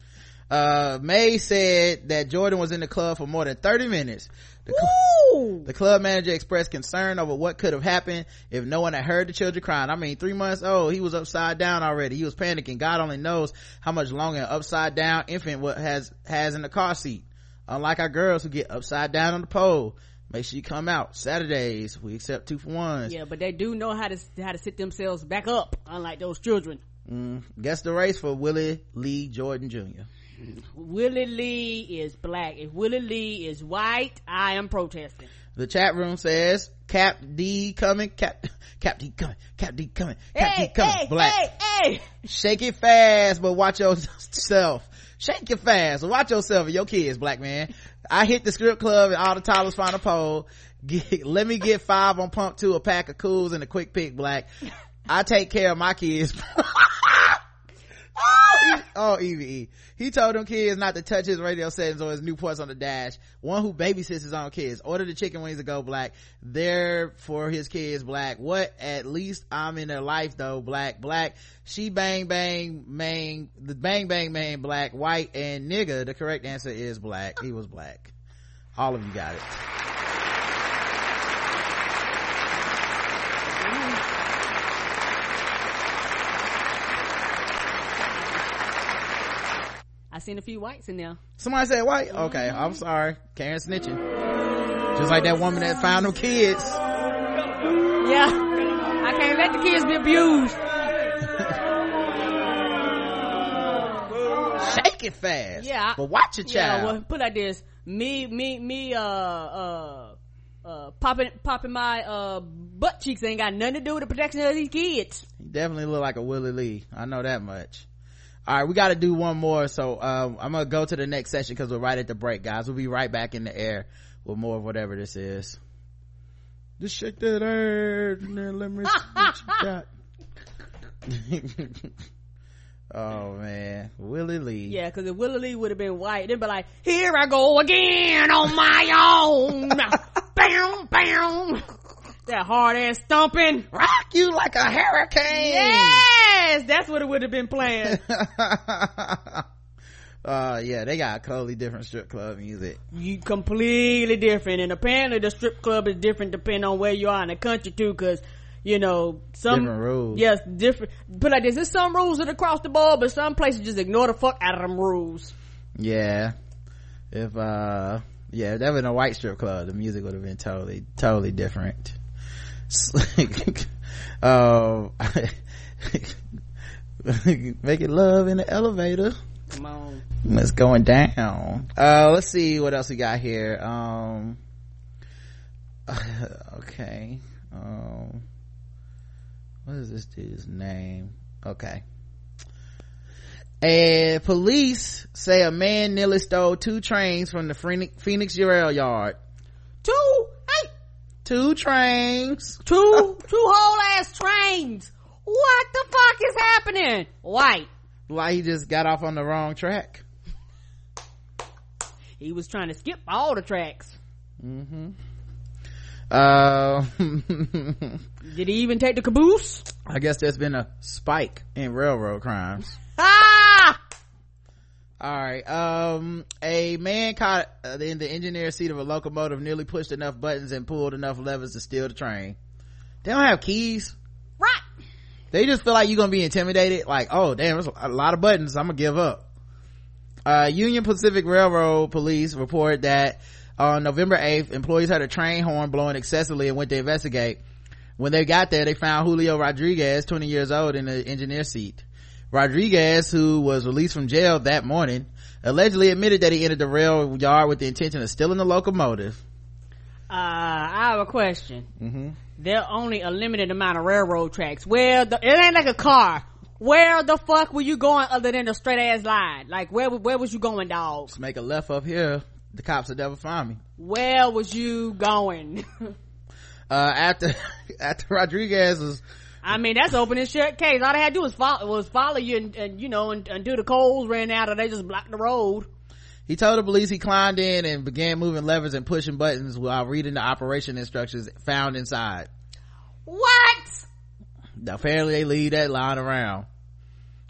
Uh may said that jordan was in the club for more than 30 minutes. The, cl- the club manager expressed concern over what could have happened if no one had heard the children crying. I mean three months old he was upside down already. He was panicking. God only knows how much longer an upside down infant what has has in the car seat. Unlike our girls who get upside down on the pole make sure you come out. Saturdays we accept two for ones. Yeah, but they do know how to how to sit themselves back up, unlike those children. mm, guess the race for willie lee jordan jr Willie Lee is black. If Willie Lee is white, I am protesting. The chat room says Cap D coming, Cap Cap D coming, Cap D coming, Cap Hey, D coming, hey, black. hey, hey! Shake it fast, but watch yourself. Shake it fast, but watch yourself and your kids, black man. I hit the strip club and all the toddlers find a pole. Get, let me get five on pump two, a pack of cools and a quick pick, black. I take care of my kids. oh, oh Evie. He told them kids not to touch his radio settings or his Newports on the dash. One who babysits his own kids. Order the chicken wings to go black. They're for his kids black. What? At least I'm in their life though. Black, black. She bang bang man. The bang bang man black, white and nigga. The correct answer is black. He was black. All of you got it. Seen a few whites in there. Somebody said white. Okay, I'm sorry. Karen snitching. Just like that woman that found them kids. Yeah, I can't let the kids be abused. Shake it fast. Yeah, I- But watch your Yeah, child. well, put like this: me, me, me, uh, uh, uh, popping, popping my uh butt cheeks ain't got nothing to do with the protection of these kids. He definitely look like a Willie Lee. I know that much. All right, we got to do one more. So um, I'm gonna go to the next session because we're right at the break, guys. We'll be right back in the air with more of whatever this is. Just shake that air and then let me see what you got. oh man willie lee Yeah, because if Willie Lee would have been white, they'd be like, "Here I go again on my own." bam, bam. That hard ass stomping. rock you like a hurricane Yes, that's what it would have been playing. uh yeah they got totally different strip club music you completely different, and apparently the strip club is different depending on where you are in the country too, because. You know, some Different rules. Yes, different. But like, this, there's some rules that across the board, but some places just ignore the fuck out of them rules. yeah if uh yeah if that was a white strip club the music would have been totally totally different um making love in the elevator. Come on. it's going down. Uh let's see what else we got here. Um okay. Um what is this dude's name? Okay. And police say a man nearly stole two trains from the Phoenix, Phoenix rail yard. Two, Two trains. two, two whole ass trains. What the fuck is happening? White. Why he just got off on the wrong track? He was trying to skip all the tracks. Mm-hmm. Uh, Did he even take the caboose? I guess there's been a spike in railroad crimes. All right. Um, a man caught uh, in the engineer seat of a locomotive nearly pushed enough buttons and pulled enough levers to steal the train. They don't have keys. Right. They just feel like you're gonna be intimidated. Like, oh damn, there's a lot of buttons. I'm gonna give up. Uh, Union Pacific Railroad police report that on November 8th, employees heard a train horn blowing excessively and went to investigate. When they got there, they found Julio Rodriguez, 20 years old, in the engineer seat. Rodriguez, who was released from jail that morning, allegedly admitted that he entered the rail yard with the intention of stealing the locomotive. Uh, I have a question. Mm-hmm. There are only a limited amount of railroad tracks. Where the, it ain't like a car. Where the fuck were you going other than a straight ass line? Like where where was you going, dog? Let's make a left up here. The cops will never find me. Where was you going? Uh, after, after Rodriguez was I mean, that's open and shut case. All they had to do was follow, was follow you and, and you know, and, and do the coals ran out or they just blocked the road. He told the police he climbed in and began moving levers and pushing buttons while reading the operation instructions found inside. What? Apparently they leave that lying around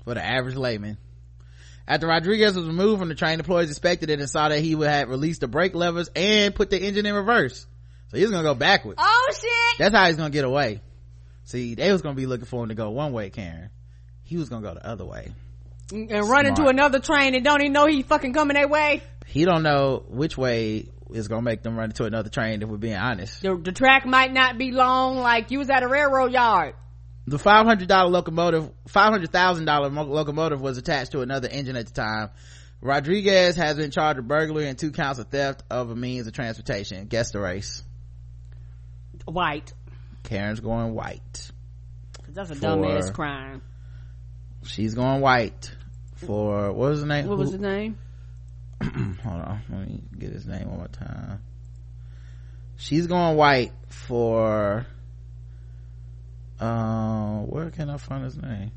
for the average layman. After Rodriguez was removed from the train, employees inspected it and saw that he would have released the brake levers and put the engine in reverse. So he's gonna go backwards. Oh shit! That's how he's gonna get away. See, they was gonna be looking for him to go one way, Karen. He was gonna go the other way. And run into another train and don't even know he fucking coming that way. He don't know which way is gonna make them run into another train if we're being honest. The, the track might not be long, like you was at a railroad yard. The five hundred dollar locomotive, five hundred thousand dollar locomotive was attached to another engine at the time. Rodriguez has been charged with burglary and two counts of theft of a means of transportation. Guess the race. White. Karen's going white. That's a For- dumbass crime. She's going white for what was his name? What was his name? Hold on, let me get his name one more time. She's going white for. Uh, where can I find his name?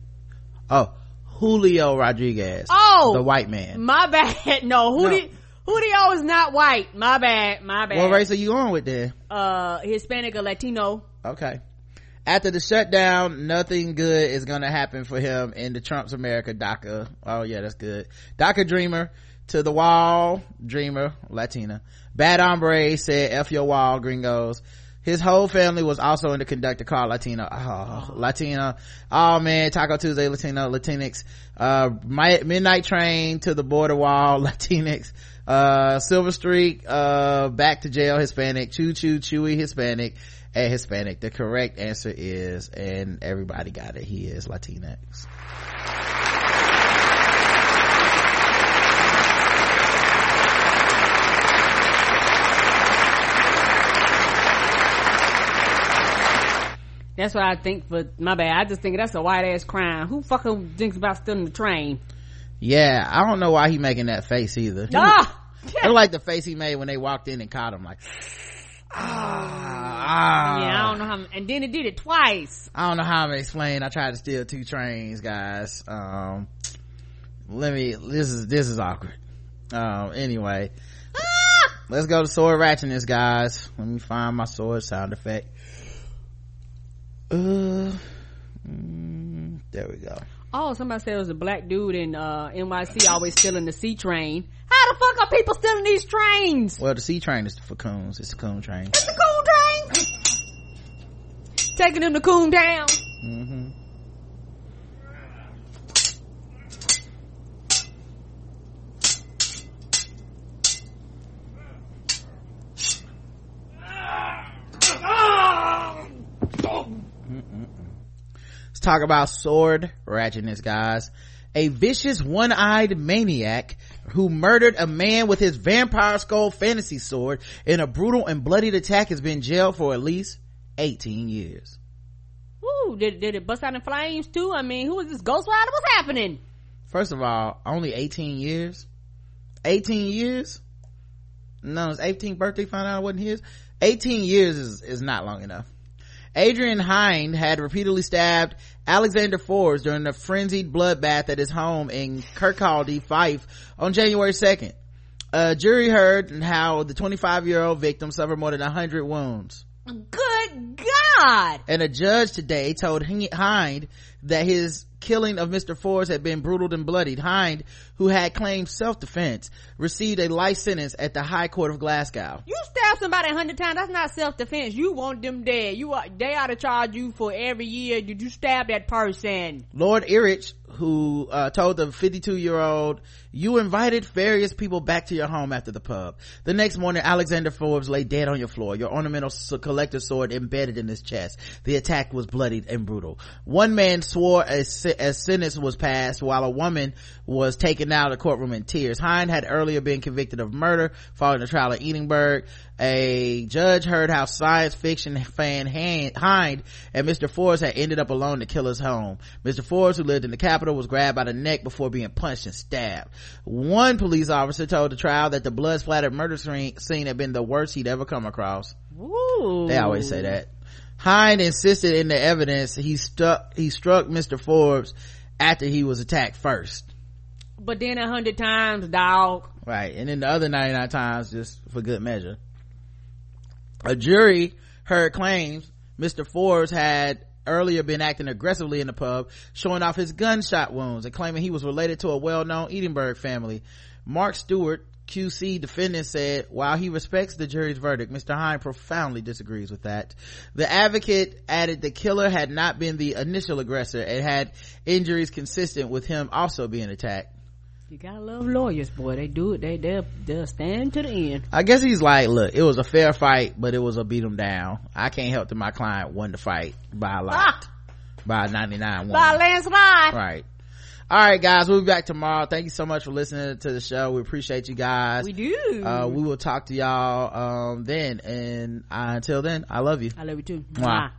Oh, Julio Rodriguez. Oh! the white man. My bad. No, who No. did? Julio is not white. My bad. My bad. What race are you on with then? Uh, Hispanic or Latino. Okay. After the shutdown, nothing good is gonna happen for him in the Trump's America DACA. Oh yeah, that's good. DACA dreamer to the wall, dreamer, Latina. Bad hombre said F your wall, gringos. His whole family was also in the conductor car, Latino. Oh, Latina. Oh man, Taco Tuesday, Latino, Latinx. Uh, my, midnight train to the border wall, Latinx. Uh, Silver Streak, uh, back to jail, Hispanic. Choo choo, chewy, Hispanic. And Hispanic. The correct answer is, and everybody got it, he is Latinx. That's what I think. But my bad. I just think that's a white ass crime. Who fucking thinks about stealing the train? Yeah, I don't know why he making that face either. He Ah! look like the face he made when they walked in and caught him like, Ah, yeah, I don't know how. And then it did it twice. I don't know how I'm explain. I tried to steal two trains, guys. Um, let me. This is this is awkward. Um, anyway, Ah! let's go to sword ratchetness, guys. Let me find my sword sound effect. Uh, mm, there we go. Oh, somebody said it was a black dude in uh, NYC always stealing the C train. How the fuck are people stealing these trains? Well, the C train is for coons. It's the coon train. It's the coon train. Taking them to coon down. hmm Let's talk about sword ratchetness, guys. A vicious one-eyed maniac who murdered a man with his vampire skull fantasy sword in a brutal and bloodied attack has been jailed for at least 18 years. Ooh, did, did it bust out in flames too? I mean, who is this Ghost Rider? What's happening? First of all, only 18 years? 18 years? No, his 18th birthday found out it wasn't his. 18 years is, is not long enough. Adrian Hind had repeatedly stabbed Alexander Forbes during a frenzied bloodbath at his home in Kirkcaldy, Fife on January 2nd. A jury heard how the 25 year old victim suffered more than 100 wounds. Good God! And a judge today told Hind that his killing of Mr. Forbes had been brutal and bloodied. Hind, who had claimed self-defense, received a life sentence at the High Court of Glasgow. You stab somebody a hundred times, that's not self-defense. You want them dead. You are, they ought to charge you for every year did you stab that person. Lord Ericht, who uh, told the 52 year old, you invited various people back to your home after the pub. The next morning, Alexander Forbes lay dead on your floor, your ornamental collector sword embedded in his chest. The attack was bloodied and brutal. One man swore a, a sentence was passed while a woman was taken out of the courtroom in tears. Hind had earlier been convicted of murder following the trial in Edinburgh. A judge heard how science fiction fan Hind and Mr. Forbes had ended up alone in the killer's home. Mr. Forbes, who lived in the capital, was grabbed by the neck before being punched and stabbed. One police officer told the trial that the blood splattered murder scene had been the worst he'd ever come across. Ooh. They always say that. Hind insisted in the evidence he stuck he struck Mr. Forbes after he was attacked first. But then a hundred times, dog. Right. And then the other 99 times just for good measure. A jury heard claims Mr. Forbes had earlier been acting aggressively in the pub, showing off his gunshot wounds and claiming he was related to a well-known Edinburgh family. Mark Stewart, QC defendant said, while he respects the jury's verdict, Mr. Hind profoundly disagrees with that. The advocate added the killer had not been the initial aggressor and had injuries consistent with him also being attacked. You gotta love lawyers, boy. They do it. They they'll, they'll stand to the end. I guess he's like, look, it was a fair fight, but it was a beat him down. I can't help that my client won the fight by a lot. Ah! By 99 By a landslide. Right. All right, guys. We'll be back tomorrow. Thank you so much for listening to the show. We appreciate you guys. We do. Uh, we will talk to y'all, um, then. And uh, until then, I love you. I love you too. Mwah. Mwah.